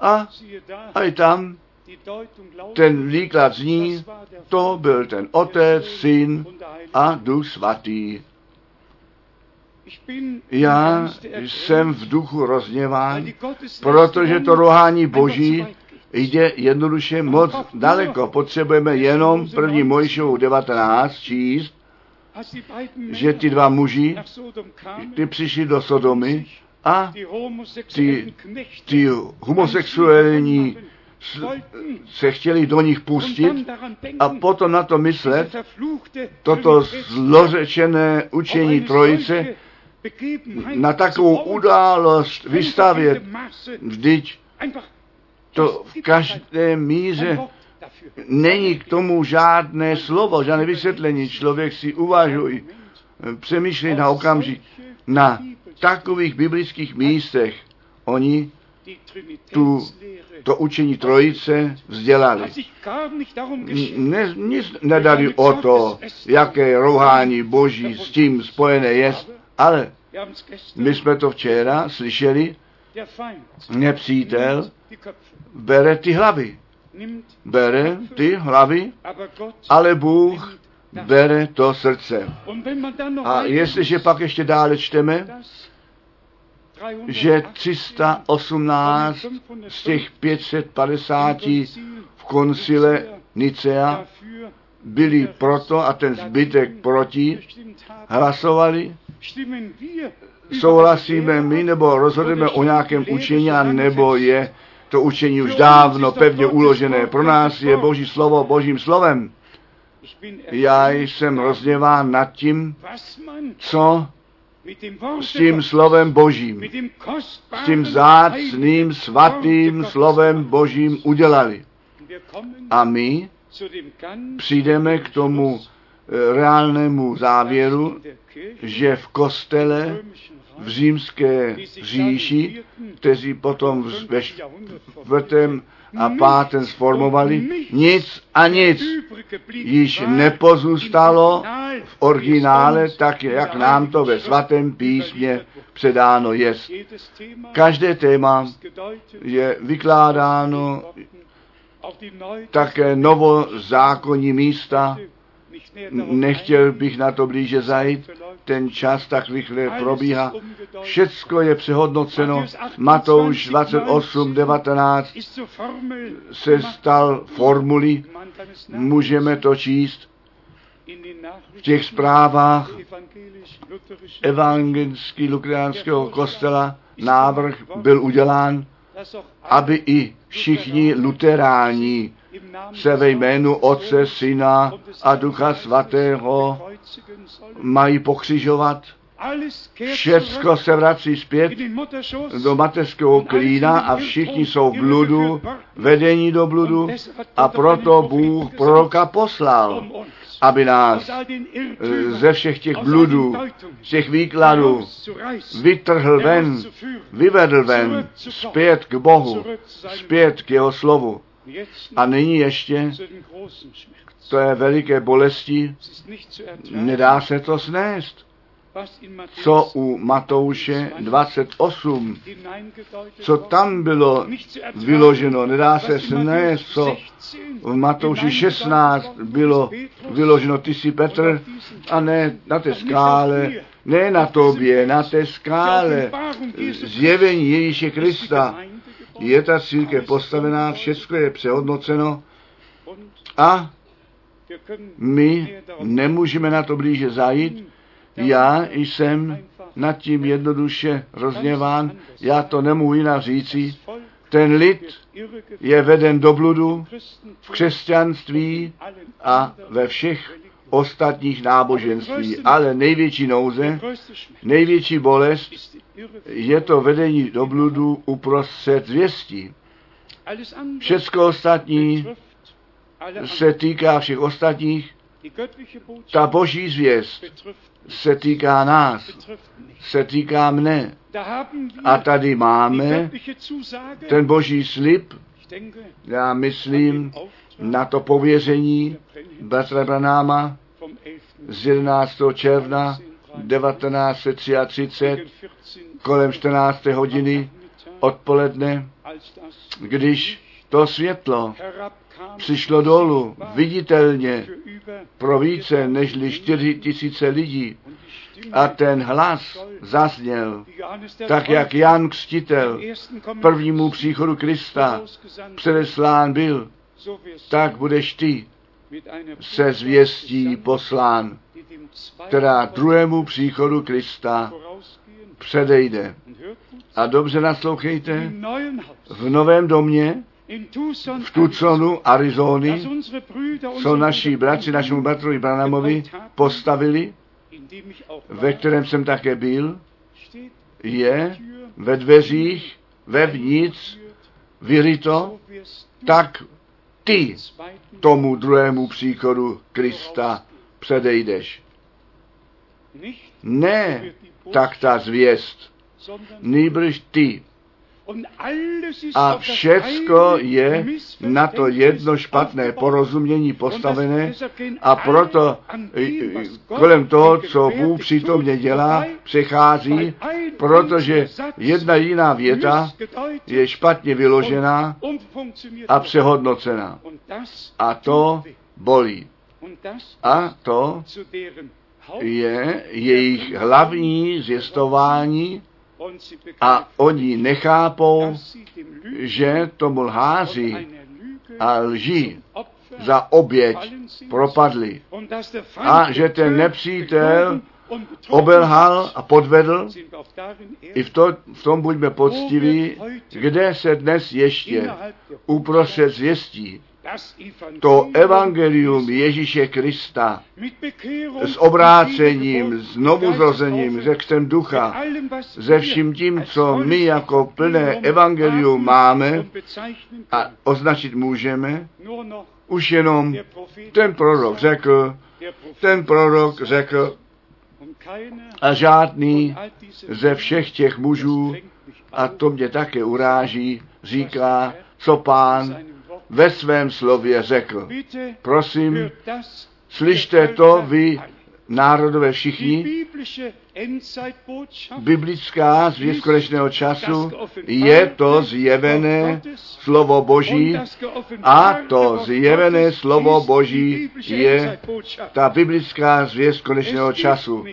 [SPEAKER 1] a, a i tam ten výklad zní, to byl ten otec, syn a duch svatý. Já jsem v duchu rozněván, protože to rohání boží jde jednoduše moc daleko. Potřebujeme jenom první Mojšovu 19 číst, že ty dva muži, ty přišli do Sodomy a ty, ty homosexuální se chtěli do nich pustit a potom na to myslet, toto zlořečené učení trojice na takovou událost vystavět. Vždyť to v každé míře není k tomu žádné slovo, žádné vysvětlení. Člověk si uvažuje, přemýšlí na okamžik. Na takových biblických místech oni tu, to učení trojice vzdělali. Ne, nic nedali o to, jaké rouhání boží s tím spojené je, ale my jsme to včera slyšeli, nepřítel bere ty hlavy. Bere ty hlavy, ale Bůh bere to srdce. A jestliže pak ještě dále čteme, že 318 z těch 550 v koncile Nicea byli proto a ten zbytek proti, hlasovali, souhlasíme my nebo rozhodujeme o nějakém učení, nebo je to učení už dávno pevně uložené. Pro nás je Boží slovo Božím slovem. Já jsem rozděván nad tím, co s tím slovem Božím, s tím zácným, svatým slovem Božím udělali. A my přijdeme k tomu eh, reálnému závěru, že v kostele v římské říši, kteří potom ve čtvrtém a pátém sformovali, nic a nic již nepozůstalo v originále, tak jak nám to ve svatém písmě předáno je. Každé téma je vykládáno také novozákonní místa, nechtěl bych na to blíže zajít, ten čas tak rychle probíhá. Všecko je přehodnoceno. Matouš 28, 19 se stal formulí. Můžeme to číst v těch zprávách evangelický lukránského kostela návrh byl udělán, aby i všichni luteráni se ve jménu Otce, Syna a Ducha Svatého mají pokřižovat. Všecko se vrací zpět do mateřského klína a všichni jsou v bludu, vedení do bludu a proto Bůh proroka poslal, aby nás ze všech těch bludů, těch výkladů vytrhl ven, vyvedl ven, zpět k Bohu, zpět k jeho slovu. A nyní ještě to je veliké bolesti, nedá se to snést. Co u Matouše 28, co tam bylo vyloženo, nedá se snést, co v Matouši 16 bylo vyloženo, ty jsi Petr, a ne na té skále, ne na tobě, na té skále, zjevení Ježíše Krista, je ta církev postavená, všechno je přehodnoceno a my nemůžeme na to blíže zajít. Já jsem nad tím jednoduše rozněván, já to nemůžu jinak říci. Ten lid je veden do bludu v křesťanství a ve všech ostatních náboženství. Ale největší nouze, největší bolest je to vedení do bludu uprostřed zvěstí. Všecko ostatní se týká všech ostatních. Ta boží zvěst se týká nás, se týká mne. A tady máme ten boží slib, já myslím, na to pověření bratra Branáma z 11. června 1933 kolem 14. hodiny odpoledne, když to světlo přišlo dolů viditelně pro více než 4 tisíce lidí a ten hlas zazněl, tak jak Jan Kstitel prvnímu příchodu Krista předeslán byl, tak budeš ty se zvěstí poslán, která druhému příchodu Krista předejde. A dobře naslouchejte, v novém domě, v Tucsonu, Arizony, co naši bratři, našemu bratrovi Branamovi postavili, ve kterém jsem také byl, je ve dveřích, vevnitř, vyryto, tak ty tomu druhému příchodu Krista předejdeš. Ne tak ta zvěst, nýbrž ty. A všecko je na to jedno špatné porozumění postavené a proto kolem toho, co Bůh přítomně dělá, přechází, protože jedna jiná věta je špatně vyložená a přehodnocená. A to bolí. A to je jejich hlavní zjistování a oni nechápou, že tomu lháři a lži za oběť propadli. A že ten nepřítel obelhal a podvedl, i v, to, v tom buďme poctiví, kde se dnes ještě uprostřed zvěstí to evangelium Ježíše Krista s obrácením, s novuzrozením, ze křtem ducha, ze vším tím, co my jako plné evangelium máme a označit můžeme, už jenom ten prorok řekl, ten prorok řekl, a žádný ze všech těch mužů, a to mě také uráží, říká, co pán ve svém slově řekl. Prosím, slyšte to vy, národové všichni, biblická zvěst konečného času je to zjevené slovo Boží a to zjevené slovo Boží je ta biblická zvěst konečného času.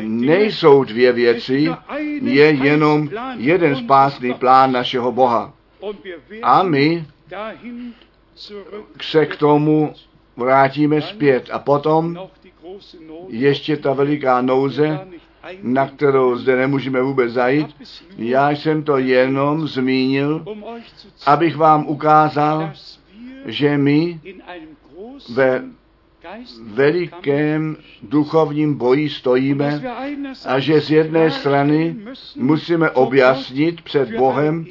[SPEAKER 1] Nejsou dvě věci, je jenom jeden spásný plán našeho Boha. A my se k tomu vrátíme zpět. A potom ještě ta veliká nouze, na kterou zde nemůžeme vůbec zajít. Já jsem to jenom zmínil, abych vám ukázal, že my ve velikém duchovním boji stojíme a že z jedné strany musíme objasnit před Bohem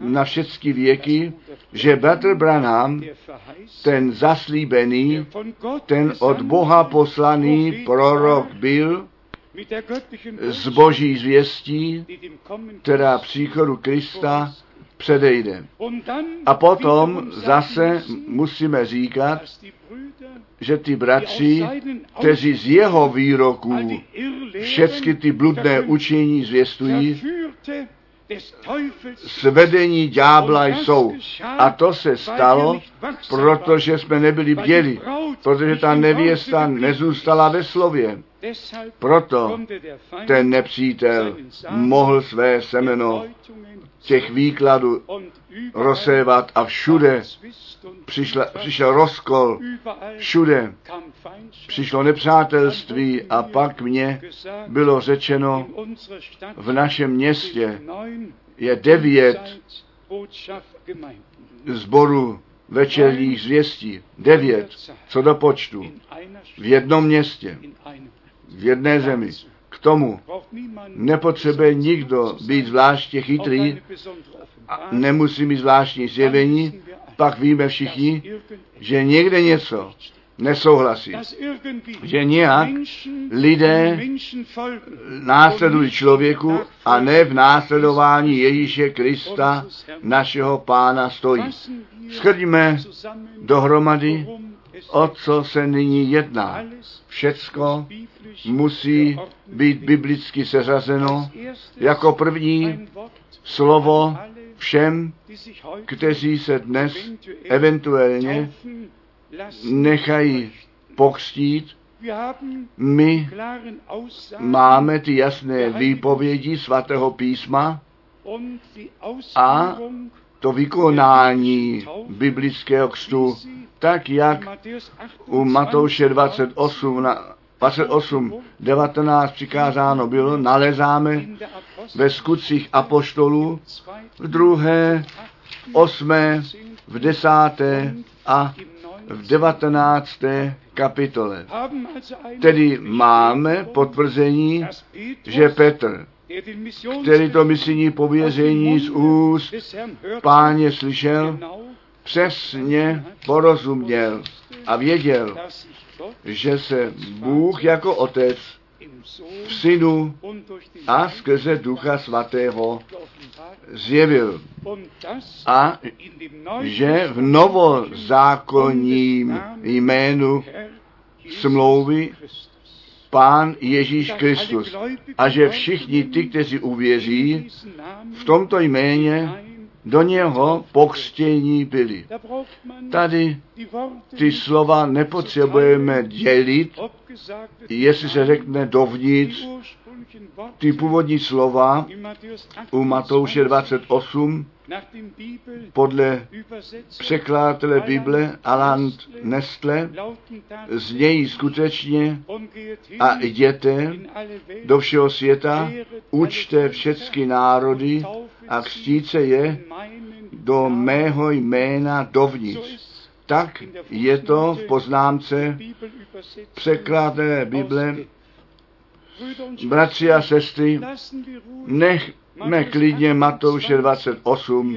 [SPEAKER 1] na všechny věky, že Bratr Branham, ten zaslíbený, ten od Boha poslaný prorok byl, z boží zvěstí, která příchodu Krista předejde. A potom zase musíme říkat, že ty bratři, kteří z jeho výroků všechny ty bludné učení zvěstují, svedení ďábla jsou. A to se stalo, protože jsme nebyli bděli, protože ta nevěsta nezůstala ve slově. Proto ten nepřítel mohl své semeno těch výkladů rozsévat a všude přišla, přišel rozkol, všude přišlo nepřátelství a pak mně bylo řečeno, v našem městě je devět zboru večerních zvěstí. Devět, co do počtu. V jednom městě, v jedné zemi. Tomu nepotřebuje nikdo být zvláště chytrý, a nemusí mít zvláštní zjevení, pak víme všichni, že někde něco nesouhlasí. Že nějak lidé následují člověku a ne v následování Ježíše Krista, našeho pána, stojí. Schodíme dohromady, o co se nyní jedná. Všecko musí být biblicky seřazeno jako první slovo všem, kteří se dnes eventuálně nechají pokřtít. My máme ty jasné výpovědi svatého písma a to vykonání biblického křtu, tak jak u Matouše 28 na 28, 19 přikázáno bylo, nalezáme ve skutcích apoštolů v druhé, osmé, v desáté a v devatenácté kapitole. Tedy máme potvrzení, že Petr, který to misijní pověření z úst páně slyšel, přesně porozuměl a věděl, že se Bůh jako otec v Synu a skrze Ducha Svatého zjevil. A že v novozákonním jménu smlouvy Pán Ježíš Kristus. A že všichni ty, kteří uvěří, v tomto jméně do něho pochstění byli. Tady ty slova nepotřebujeme dělit, jestli se řekne dovnitř, ty původní slova u Matouše 28 podle překladatele Bible Alan Nestle znějí skutečně a jděte do všeho světa, učte všechny národy a křtíce je do mého jména dovnitř. Tak je to v poznámce překladatelé Bible Bratři a sestry, nechme klidně Matouše 28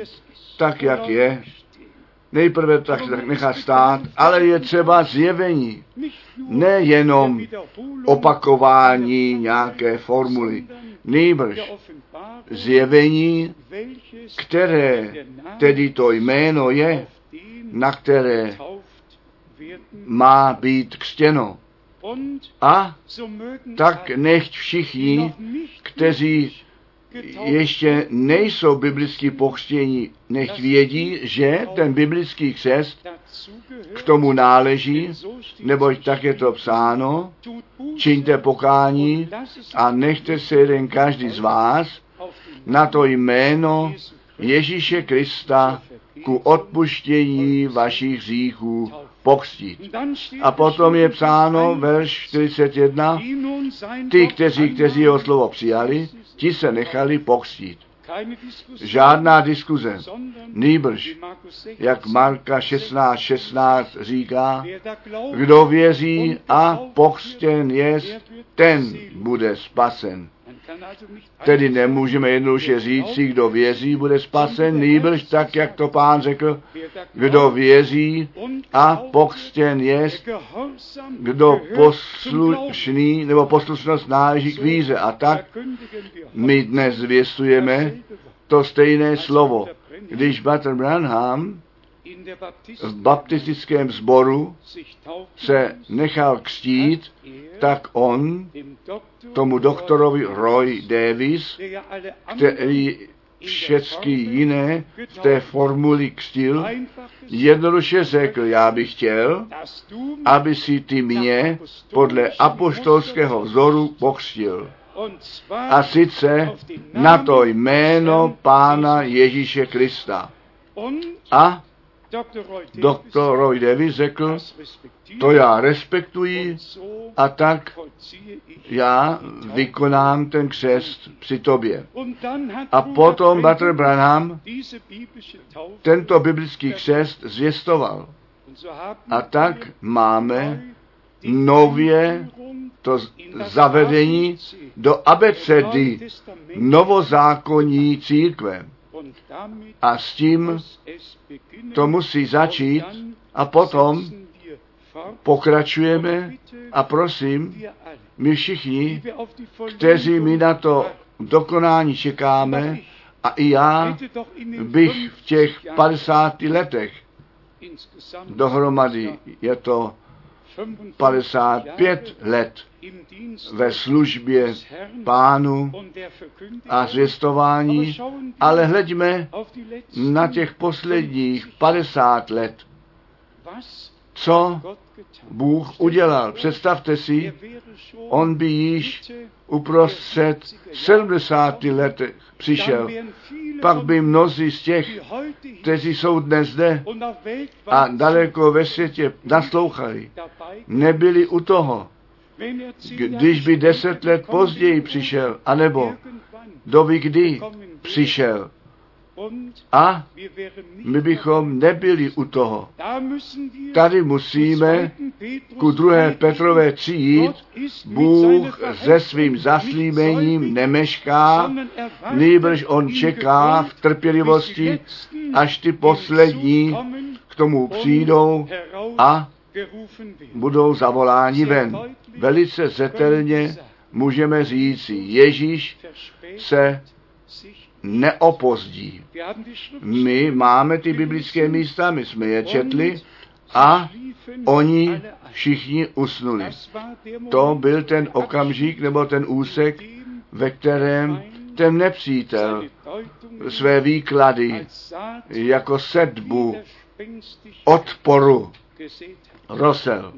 [SPEAKER 1] tak, jak je. Nejprve tak nechá stát, ale je třeba zjevení. Nejenom opakování nějaké formuly. Nejbrž zjevení, které tedy to jméno je, na které má být křtěno. A tak nechť všichni, kteří ještě nejsou biblicky pochstění, nechť vědí, že ten biblický křest k tomu náleží, neboť tak je to psáno, čiňte pokání a nechte se jeden každý z vás na to jméno Ježíše Krista ku odpuštění vašich hříchů pokstít. A potom je psáno, verš 41, ty, kteří, kteří jeho slovo přijali, ti se nechali pokstít. Žádná diskuze. Nýbrž, jak Marka 16, 16 říká, kdo věří a pochstěn je, ten bude spasen. Tedy nemůžeme jednoduše říci, kdo věří, bude spasen, nýbrž tak, jak to pán řekl, kdo věří a pochstěn je, kdo poslušný nebo poslušnost náleží k víře. A tak my dnes zvěstujeme to stejné slovo. Když Bater Branham v baptistickém sboru se nechal křtít, tak on tomu doktorovi Roy Davis, který všechny jiné v té formuli křtil, jednoduše řekl, já bych chtěl, aby si ty mě podle apoštolského vzoru pokřtil. A sice na to jméno Pána Ježíše Krista. A Doktor Roy Davis řekl, to já respektuji a tak já vykonám ten křest při tobě. A potom Butter Branham tento biblický křest zvěstoval. A tak máme nově to zavedení do abecedy novozákonní církve. A s tím to musí začít a potom pokračujeme a prosím, my všichni, kteří mi na to dokonání čekáme, a i já bych v těch 50 letech dohromady je to 55 let ve službě pánu a zvěstování, ale hleďme na těch posledních 50 let, co Bůh udělal. Představte si, on by již uprostřed 70 let přišel. Pak by mnozí z těch, kteří jsou dnes zde a daleko ve světě naslouchali, nebyli u toho. Když by deset let později přišel, anebo doby kdy přišel, a my bychom nebyli u toho. Tady musíme ku druhé Petrové přijít. Bůh se svým zaslíbením nemešká, nýbrž on čeká v trpělivosti, až ty poslední k tomu přijdou a budou zavoláni ven. Velice zetelně můžeme říct, Ježíš se neopozdí. My máme ty biblické místa, my jsme je četli a oni všichni usnuli. To byl ten okamžik nebo ten úsek, ve kterém ten nepřítel své výklady jako sedbu odporu rosel.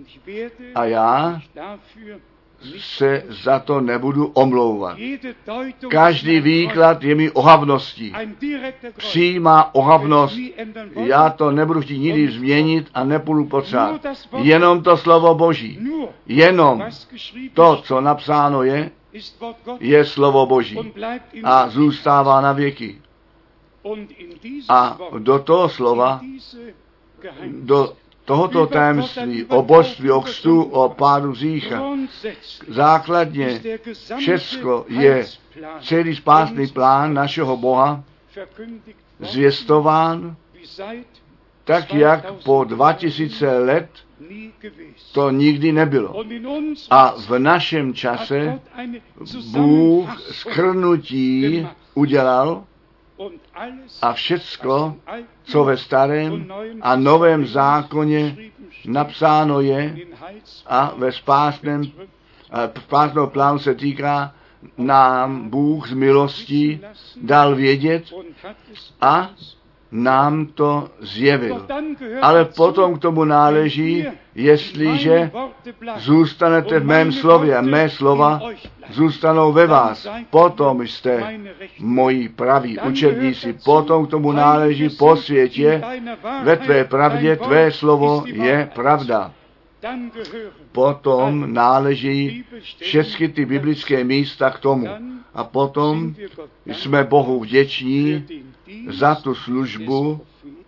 [SPEAKER 1] A já se za to nebudu omlouvat. Každý výklad je mi ohavností. Přímá ohavnost. Já to nebudu chtít nikdy změnit a nepůjdu potřebovat. Jenom to slovo Boží. Jenom to, co napsáno je, je slovo Boží a zůstává na věky. A do toho slova, do tohoto tajemství o božství, o kstu, o pádu řícha. Základně všecko je celý spásný plán našeho Boha zvěstován tak, jak po 2000 let to nikdy nebylo. A v našem čase Bůh skrnutí udělal a všecko, co ve starém a novém zákoně napsáno je a ve spásném, spásného plánu se týká, nám Bůh z milostí dal vědět a nám to zjevil. Ale potom k tomu náleží, jestliže zůstanete v mém slově a mé slova zůstanou ve vás, potom jste moji praví učedníci. Potom k tomu náleží po světě, ve tvé pravdě tvé slovo je pravda. Potom náleží všechny ty biblické místa k tomu. A potom jsme Bohu vděční za tu službu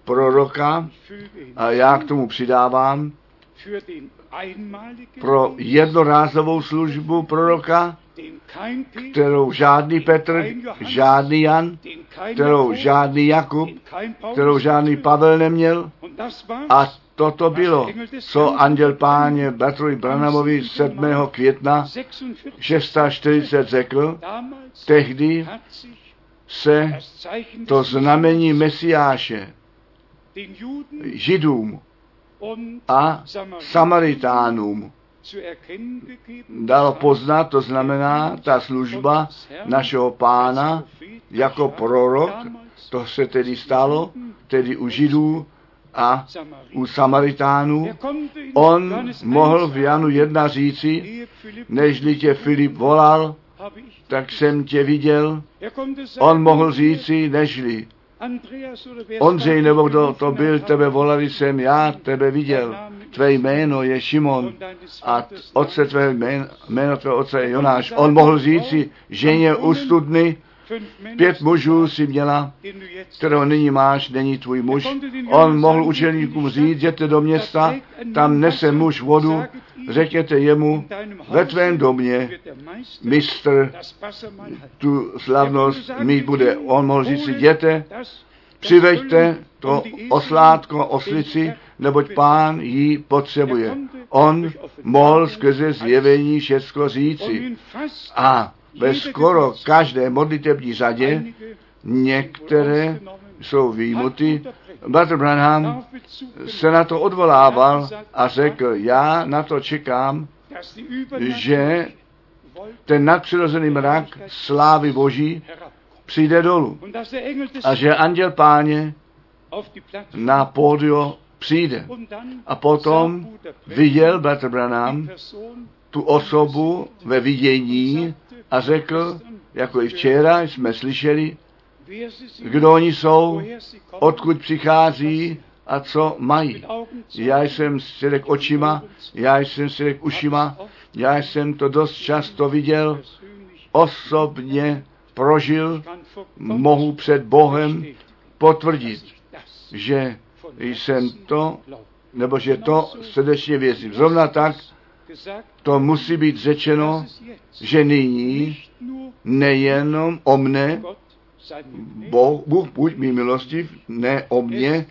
[SPEAKER 1] proroka a já k tomu přidávám pro jednorázovou službu proroka, kterou žádný Petr, žádný Jan, kterou žádný Jakub, kterou žádný Pavel neměl. A toto bylo, co anděl páně Bertrovi Branamovi 7. května 640 řekl. Tehdy se to znamení Mesiáše Židům a Samaritánům dalo poznat, to znamená ta služba našeho pána jako prorok, to se tedy stalo, tedy u Židů a u Samaritánů. On mohl v Janu 1 říci, nežli tě Filip volal, tak jsem tě viděl. On mohl říci, nežli Ondřej nebo kdo to byl, tebe volali jsem, já tebe viděl. Tvé jméno je Šimon a otce tvé jméno, jméno tvé otce je Jonáš. On mohl říci, ženě u studny, pět mužů si měla, kterého nyní máš, není tvůj muž. On mohl učeníkům říct, jděte do města, tam nese muž vodu, řekněte jemu, ve tvém domě mistr tu slavnost mít bude. On mohl říct, jděte, přiveďte to oslátko, oslici, neboť pán ji potřebuje. On mohl skrze zjevení všecko říci. A ve skoro každé modlitební řadě některé jsou výjimuty. Bratr Branham se na to odvolával a řekl, já na to čekám, že ten nadpřirozený mrak slávy Boží přijde dolů a že anděl páně na pódio přijde. A potom viděl Bratr Branham tu osobu ve vidění a řekl, jako i včera jsme slyšeli, kdo oni jsou, odkud přichází a co mají. Já jsem svědek očima, já jsem svědek ušima, já jsem to dost často viděl, osobně prožil, mohu před Bohem potvrdit, že jsem to, nebo že to srdečně věřím. Zrovna tak to musí být řečeno, že nyní nejenom o mne, Boh, Bůh buď mi milostiv, ne o mně,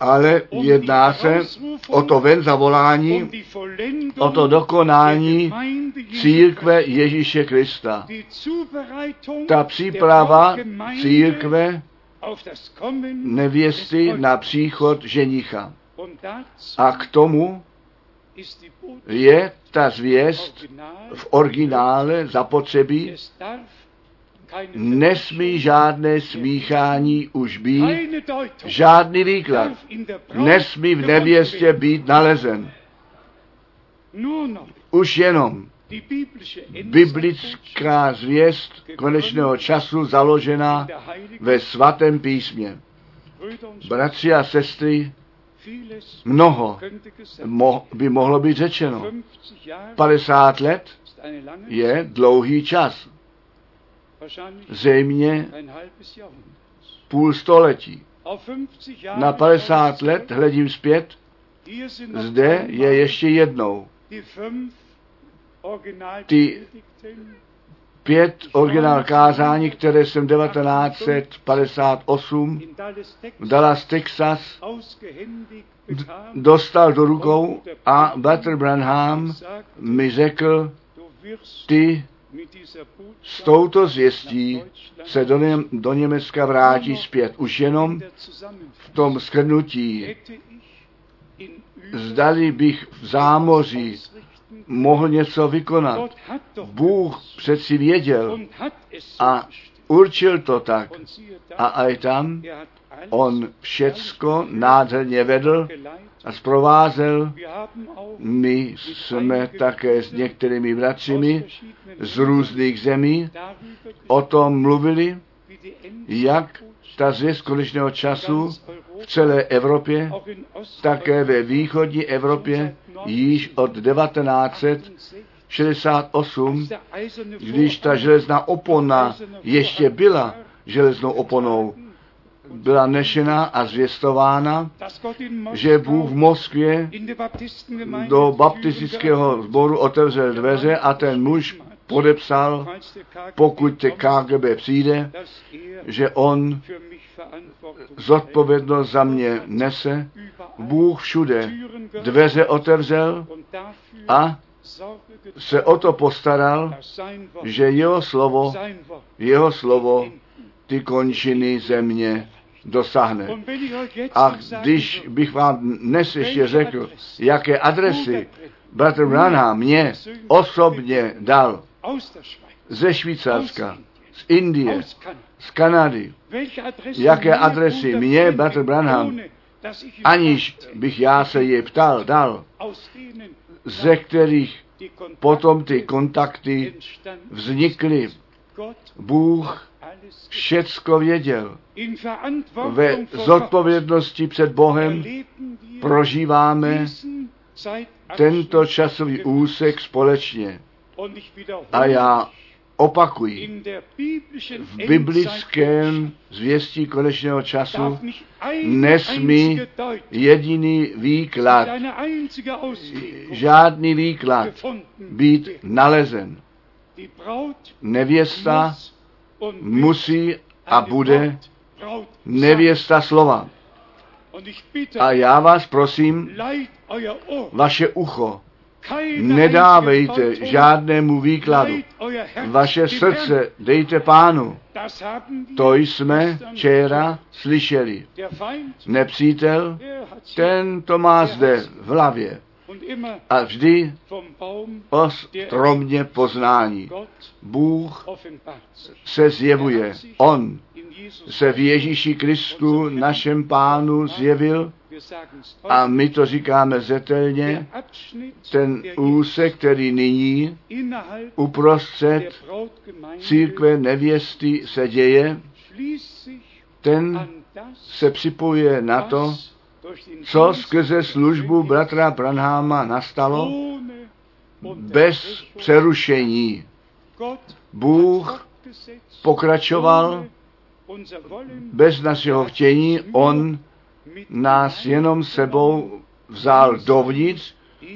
[SPEAKER 1] ale jedná se o to ven zavolání, o to dokonání církve Ježíše Krista. Ta příprava církve nevěsty na příchod ženicha. A k tomu je ta zvěst v originále zapotřebí, nesmí žádné smíchání už být, žádný výklad nesmí v nevěstě být nalezen. Už jenom biblická zvěst konečného času založená ve svatém písmě. Bratři a sestry, mnoho by mohlo být řečeno. 50 let je dlouhý čas. Zřejmě půl století. Na 50 let hledím zpět, zde je ještě jednou ty pět originál kázání, které jsem 1958 v Dallas, Texas dostal do rukou a Butler Branham mi řekl, ty s touto zvěstí se do, Ně- do Německa vrátí zpět. Už jenom v tom shrnutí zdali bych v zámoří mohl něco vykonat. Bůh přeci věděl a určil to tak. A aj tam on všecko nádherně vedl a zprovázel. My jsme také s některými bratřimi z různých zemí o tom mluvili, jak ta zvěst konečného času v celé Evropě, také ve východní Evropě, již od 1968, když ta železná opona ještě byla železnou oponou, byla nešena a zvěstována, že Bůh v Moskvě do baptistického sboru otevřel dveře a ten muž podepsal, pokud te KGB přijde, že on zodpovědnost za mě nese. Bůh všude dveře otevřel a se o to postaral, že jeho slovo, jeho slovo ty končiny země dosáhne. A když bych vám dnes ještě řekl, jaké adresy bratr Branham mě osobně dal ze Švýcarska, z Indie, z Kanady, jaké adresy mě bratr Branham, aniž bych já se je ptal, dal, ze kterých potom ty kontakty vznikly. Bůh všecko věděl. Ve zodpovědnosti před Bohem prožíváme tento časový úsek společně. A já opakuji, v biblickém zvěstí konečného času nesmí jediný výklad, žádný výklad být nalezen. Nevěsta musí a bude nevěsta slova. A já vás prosím, vaše ucho nedávejte žádnému výkladu. Vaše srdce dejte pánu. To jsme včera slyšeli. Nepřítel, ten to má zde v hlavě. A vždy o stromě poznání. Bůh se zjevuje. On se v Ježíši Kristu, našem pánu, zjevil a my to říkáme zetelně, ten úsek, který nyní uprostřed církve nevěsty se děje, ten se připojuje na to, co skrze službu bratra Branháma nastalo bez přerušení. Bůh pokračoval bez našeho chtění, On nás jenom sebou vzal dovnitř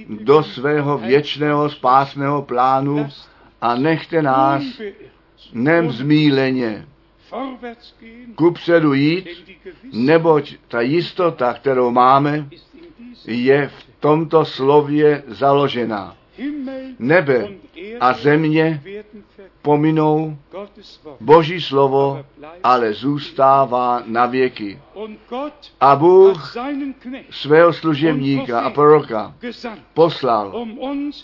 [SPEAKER 1] do svého věčného spásného plánu a nechte nás
[SPEAKER 2] gehen,
[SPEAKER 1] kupředu jít, neboť ta jistota, kterou máme, je v tomto slově založena.
[SPEAKER 2] Himmel
[SPEAKER 1] Nebe a země. Pominou. Boží slovo ale zůstává na věky. A Bůh svého služebníka a proroka poslal,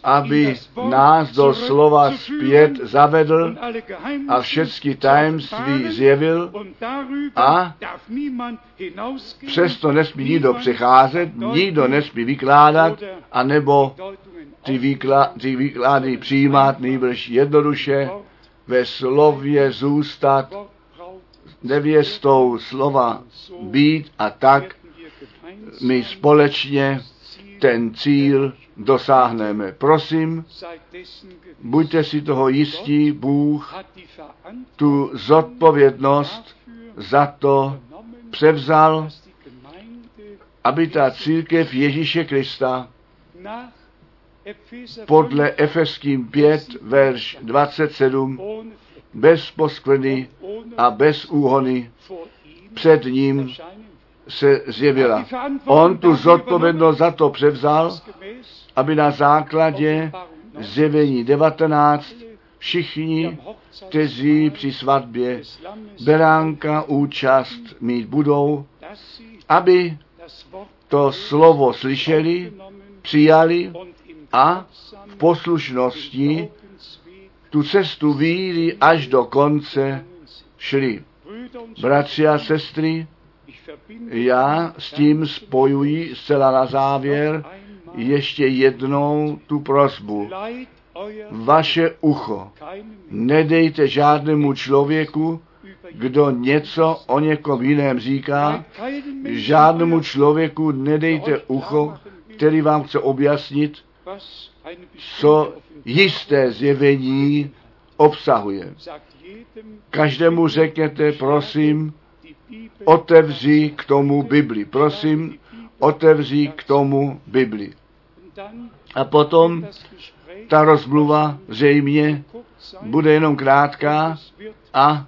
[SPEAKER 1] aby nás do slova zpět zavedl a všechny tajemství zjevil a Přesto nesmí nikdo přecházet, nikdo nesmí vykládat, anebo ty, výkla, ty výklady přijímat, nejbrž jednoduše ve slově zůstat, nevěstou slova být a tak my společně ten cíl dosáhneme. Prosím, buďte si toho jistí, Bůh tu zodpovědnost za to převzal, aby ta církev Ježíše Krista podle Efeským 5, verš 27,
[SPEAKER 2] ohne
[SPEAKER 1] bez poskvrny a bez úhony před ním se zjevila. On tu zodpovědnost za to převzal, aby na základě zjevení 19 všichni, kteří při svatbě beránka účast mít budou, aby to slovo slyšeli, přijali a v poslušnosti tu cestu víry až do konce šli. Bratři a sestry, já s tím spojuji zcela na závěr ještě jednou tu prosbu. Vaše ucho nedejte žádnému člověku, kdo něco o někom jiném říká, žádnému člověku nedejte ucho, který vám chce objasnit, co jisté zjevení obsahuje. Každému řekněte, prosím, otevři k tomu Bibli. Prosím, otevři k tomu Bibli. A potom ta rozmluva zřejmě bude jenom krátká a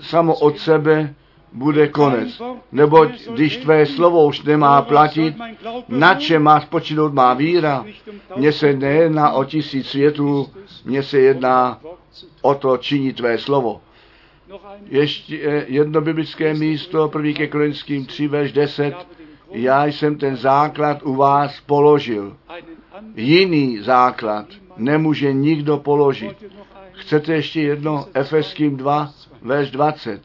[SPEAKER 1] samo od sebe bude konec. Neboť když tvé slovo už nemá platit, na čem má spočinout má víra? Mně se nejedná o tisíc světů, mně se jedná o to činit tvé slovo. Ještě jedno biblické místo, první ke Korinským 3, verš 10. Já jsem ten základ u vás položil. Jiný základ nemůže nikdo položit. Chcete ještě jedno? Efeským 2, verš 20.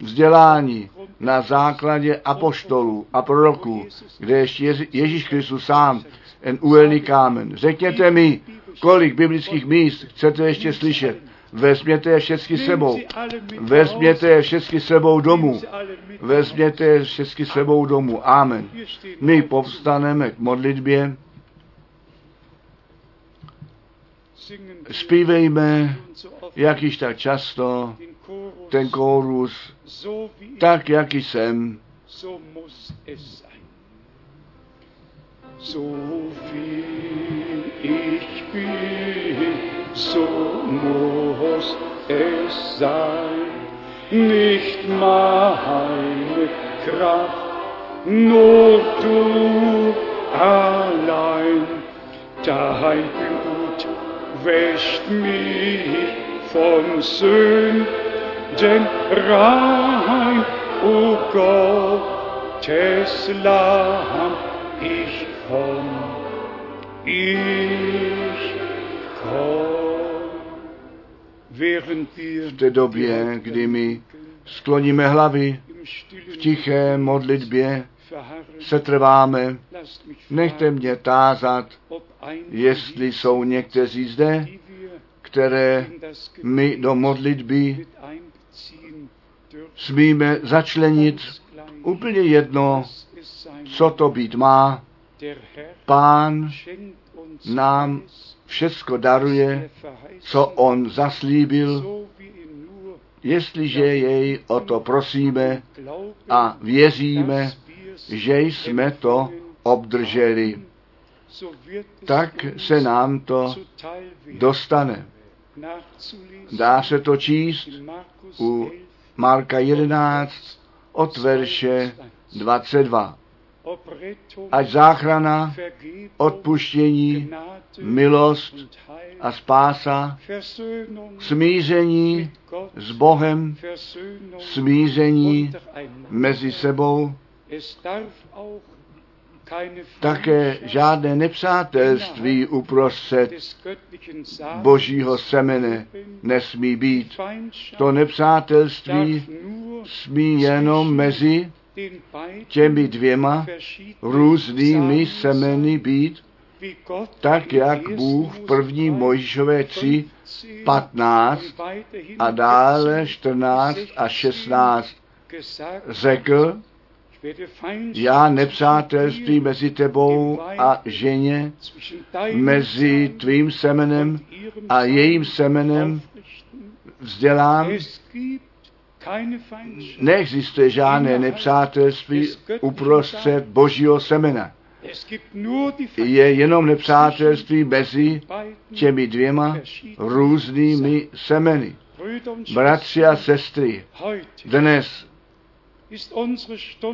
[SPEAKER 1] Vzdělání na základě apoštolů a proroků, kde ještě Ježíš Kristus sám, ten úhelný kámen. Řekněte mi, kolik biblických míst chcete ještě slyšet. Vezměte je všechny sebou. Vezměte je všechny sebou domů. Vezměte je všechny sebou domů. Amen. My povstaneme k modlitbě, zpívejme, jak již tak často,
[SPEAKER 2] wie ich,
[SPEAKER 1] tak jak jsem.
[SPEAKER 2] so muss es sein. So wie ich bin, so muss es sein. Nicht meine Kraft, nur du allein. Dein Blut wäscht mich von Sünden rein, o Gottes Lamm, ich komm, ich komm. Wir
[SPEAKER 1] V té době, kdy my skloníme hlavy v tiché modlitbě, se trváme, nechte mě tázat, jestli jsou někteří zde, které my do modlitby. Smíme začlenit úplně jedno, co to být má. Pán nám všecko daruje, co on zaslíbil, jestliže jej o to prosíme a věříme, že jsme to obdrželi. Tak se nám to dostane. Dá se to číst u
[SPEAKER 2] 11,
[SPEAKER 1] Marka 11 od verše 22.
[SPEAKER 2] ob Rettung,
[SPEAKER 1] Ať záchrana, odpuštění, milost a spása, smíření s Bohem, smíření mezi sebou, také žádné nepřátelství uprostřed božího semene nesmí být. To nepřátelství smí jenom mezi těmi dvěma různými semeny být, tak jak
[SPEAKER 2] 1.
[SPEAKER 1] Bůh v první
[SPEAKER 2] Mose
[SPEAKER 1] Mojžíšové 3,
[SPEAKER 2] 15
[SPEAKER 1] 15
[SPEAKER 2] und weiterhin
[SPEAKER 1] a dále
[SPEAKER 2] 14
[SPEAKER 1] 14 a 16
[SPEAKER 2] gesagt,
[SPEAKER 1] řekl, já nepřátelství mezi tebou a ženě, mezi tvým semenem a jejím semenem vzdělám. Neexistuje žádné nepřátelství uprostřed božího semena. Je jenom nepřátelství mezi těmi dvěma různými semeny. Bratři a sestry, dnes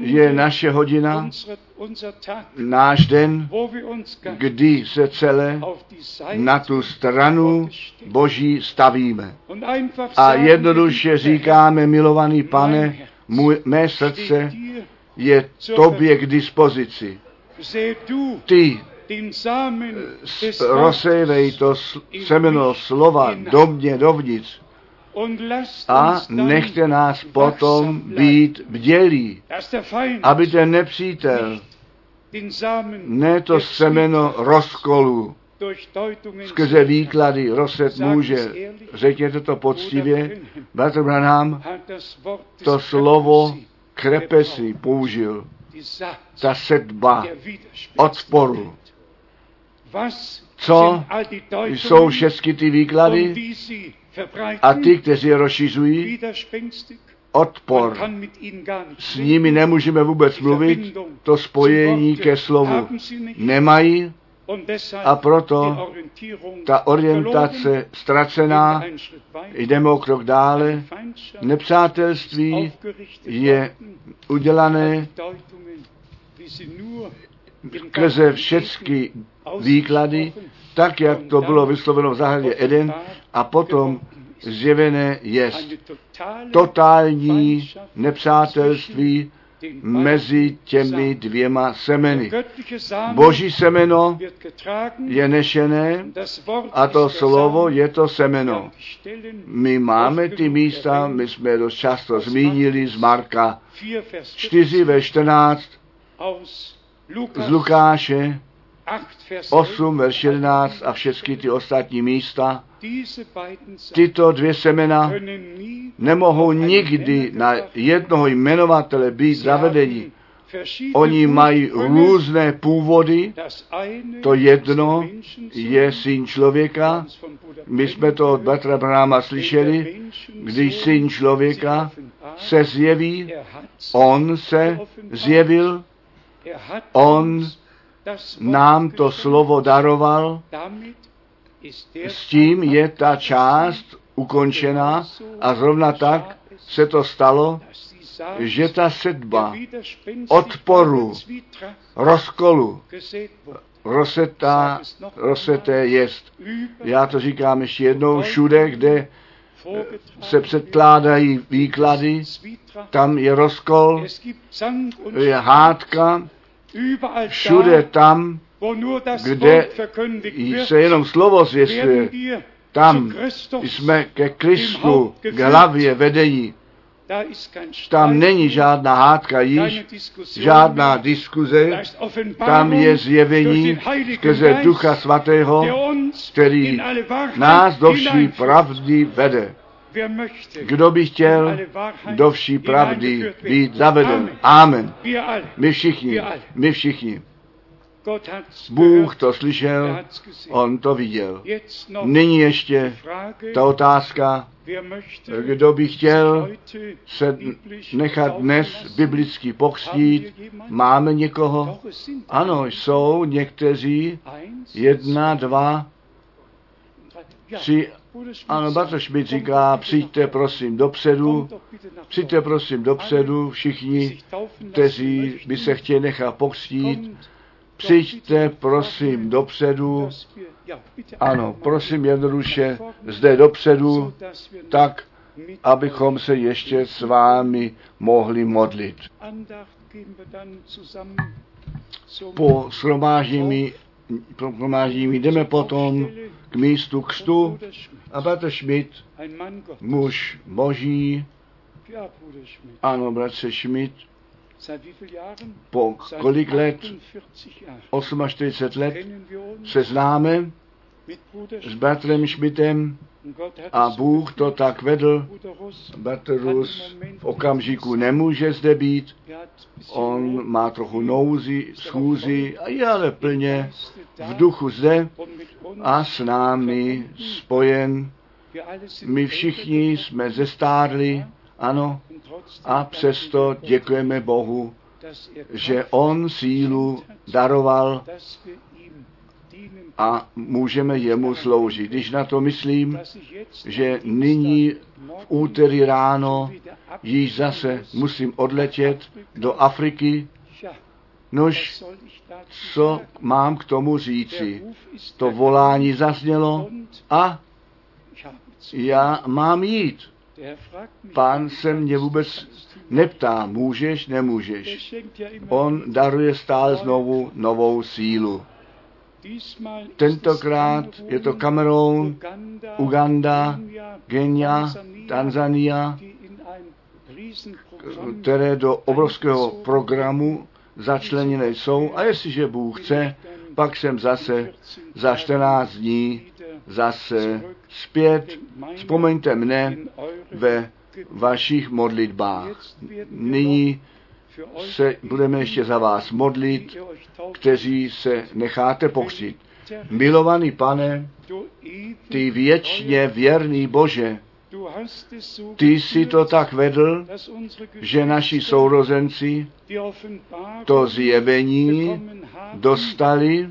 [SPEAKER 1] je naše hodina, náš den, kdy se celé na tu stranu Boží stavíme. A jednoduše říkáme, milovaný pane, můj, mé srdce je tobě k dispozici. Ty rozsejvej to semeno slova do mě dovnitř a nechte nás potom být bdělí, aby ten nepřítel ne to semeno rozkolu skrze výklady rozset může. Řekněte to poctivě, bratr Branham to slovo
[SPEAKER 2] krepesi
[SPEAKER 1] použil, ta sedba odporu. Co Jsou všechny ty výklady a ty, kteří je rozšiřují, odpor. S nimi nemůžeme vůbec mluvit, to spojení ke slovu nemají a proto ta orientace ztracená, jdeme o krok dále, nepřátelství je udělané skrze všechny výklady, tak jak to bylo vysloveno v zahradě Eden, a potom zjevené jest totální nepřátelství mezi těmi dvěma semeny. Boží semeno je nešené a to slovo je to semeno. My máme ty místa, my jsme dost často zmínili z Marka
[SPEAKER 2] 4, Vers
[SPEAKER 1] 4 ve 14,
[SPEAKER 2] aus Lukas
[SPEAKER 1] z Lukáše
[SPEAKER 2] 8, Vers
[SPEAKER 1] 8 ve 11 a všechny ty ostatní místa. Tyto dvě semena nemohou nikdy na jednoho jmenovatele být zavedeni. Oni mají různé původy, to jedno je syn člověka. My jsme to od Petra Brahma slyšeli, když syn člověka se zjeví, on se zjevil, on nám to slovo daroval, s tím je ta část ukončená a zrovna tak se to stalo, že ta sedba odporu, rozkolu, rozsetá, rozseté jest. Já to říkám ještě jednou, všude, kde se předkládají výklady, tam je rozkol, je hádka, všude tam, kde se jenom slovo zvěstuje, tam jsme ke Kristu, k hlavě vedení. Tam není žádná hádka již, žádná diskuze, tam je zjevení skrze Ducha Svatého, který nás do vší pravdy vede. Kdo by chtěl do vší pravdy být zaveden?
[SPEAKER 2] Amen.
[SPEAKER 1] My všichni, my všichni. Bůh to slyšel, on to viděl. Nyní ještě ta otázka, kdo by chtěl se nechat dnes biblicky pokřtít. Máme někoho? Ano, jsou někteří, jedna, dva,
[SPEAKER 2] Schmidt
[SPEAKER 1] ano, Schmidt
[SPEAKER 2] kommt
[SPEAKER 1] říká, přijďte prosím dopředu, přijďte prosím dopředu, všichni, kteří by se chtěli nechat pokřtít, přijďte prosím dopředu, ano, prosím jednoduše zde dopředu, tak, abychom se ještě s vámi mohli modlit. Po shromáždění, shromáždění jdeme potom k místu
[SPEAKER 2] Schmidt,
[SPEAKER 1] a Bratr Schmidt, muž boží, ano, bratře Schmidt, po kolik let,
[SPEAKER 2] 48 Jahren
[SPEAKER 1] 48 let, se známe s bratrem Schmidtem a Bůh to tak vedl.
[SPEAKER 2] Bruder Russ,
[SPEAKER 1] Bratr Rus v okamžiku nemůže zde být, on má trochu nouzi, schůzi je ale plně v duchu zde a s námi spojen. My všichni jsme zestárli, ano, a přesto děkujeme Bohu, že On sílu daroval a můžeme jemu sloužit. Když na to myslím, že nyní v úterý ráno již zase musím odletět do Afriky, nož co mám k tomu říci. To volání zaznělo
[SPEAKER 2] und
[SPEAKER 1] a já mám jít. Pán se mě vůbec neptá, můžeš, nemůžeš. On daruje stále znovu novou sílu. Tentokrát je to
[SPEAKER 2] Kamerun, Uganda, Kenia,
[SPEAKER 1] Tanzania, které do obrovského programu začleněné jsou. A jestliže Bůh chce, pak jsem zase za 14 dní zase zpět. Vzpomeňte mne ve vašich modlitbách. Nyní se budeme ještě za vás modlit, kteří se necháte pokřít. Milovaný pane, ty věčně věrný Bože, ty jsi to tak vedl, že naši sourozenci to zjevení dostali,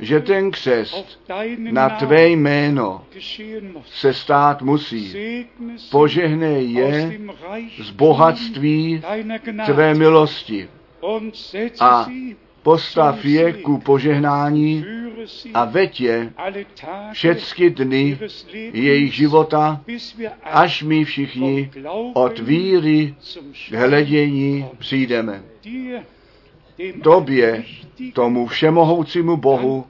[SPEAKER 1] že ten křest na tvé jméno se stát musí. Požehnej je z bohatství tvé milosti a postav je ku požehnání a veď je všecky dny jejich života, až my všichni od víry k hledění přijdeme. Tobě, tomu všemohoucímu Bohu,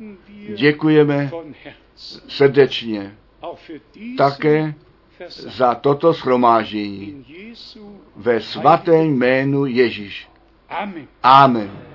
[SPEAKER 1] děkujeme srdečně také za toto schromáždění ve svatém jménu Ježíš. Amen.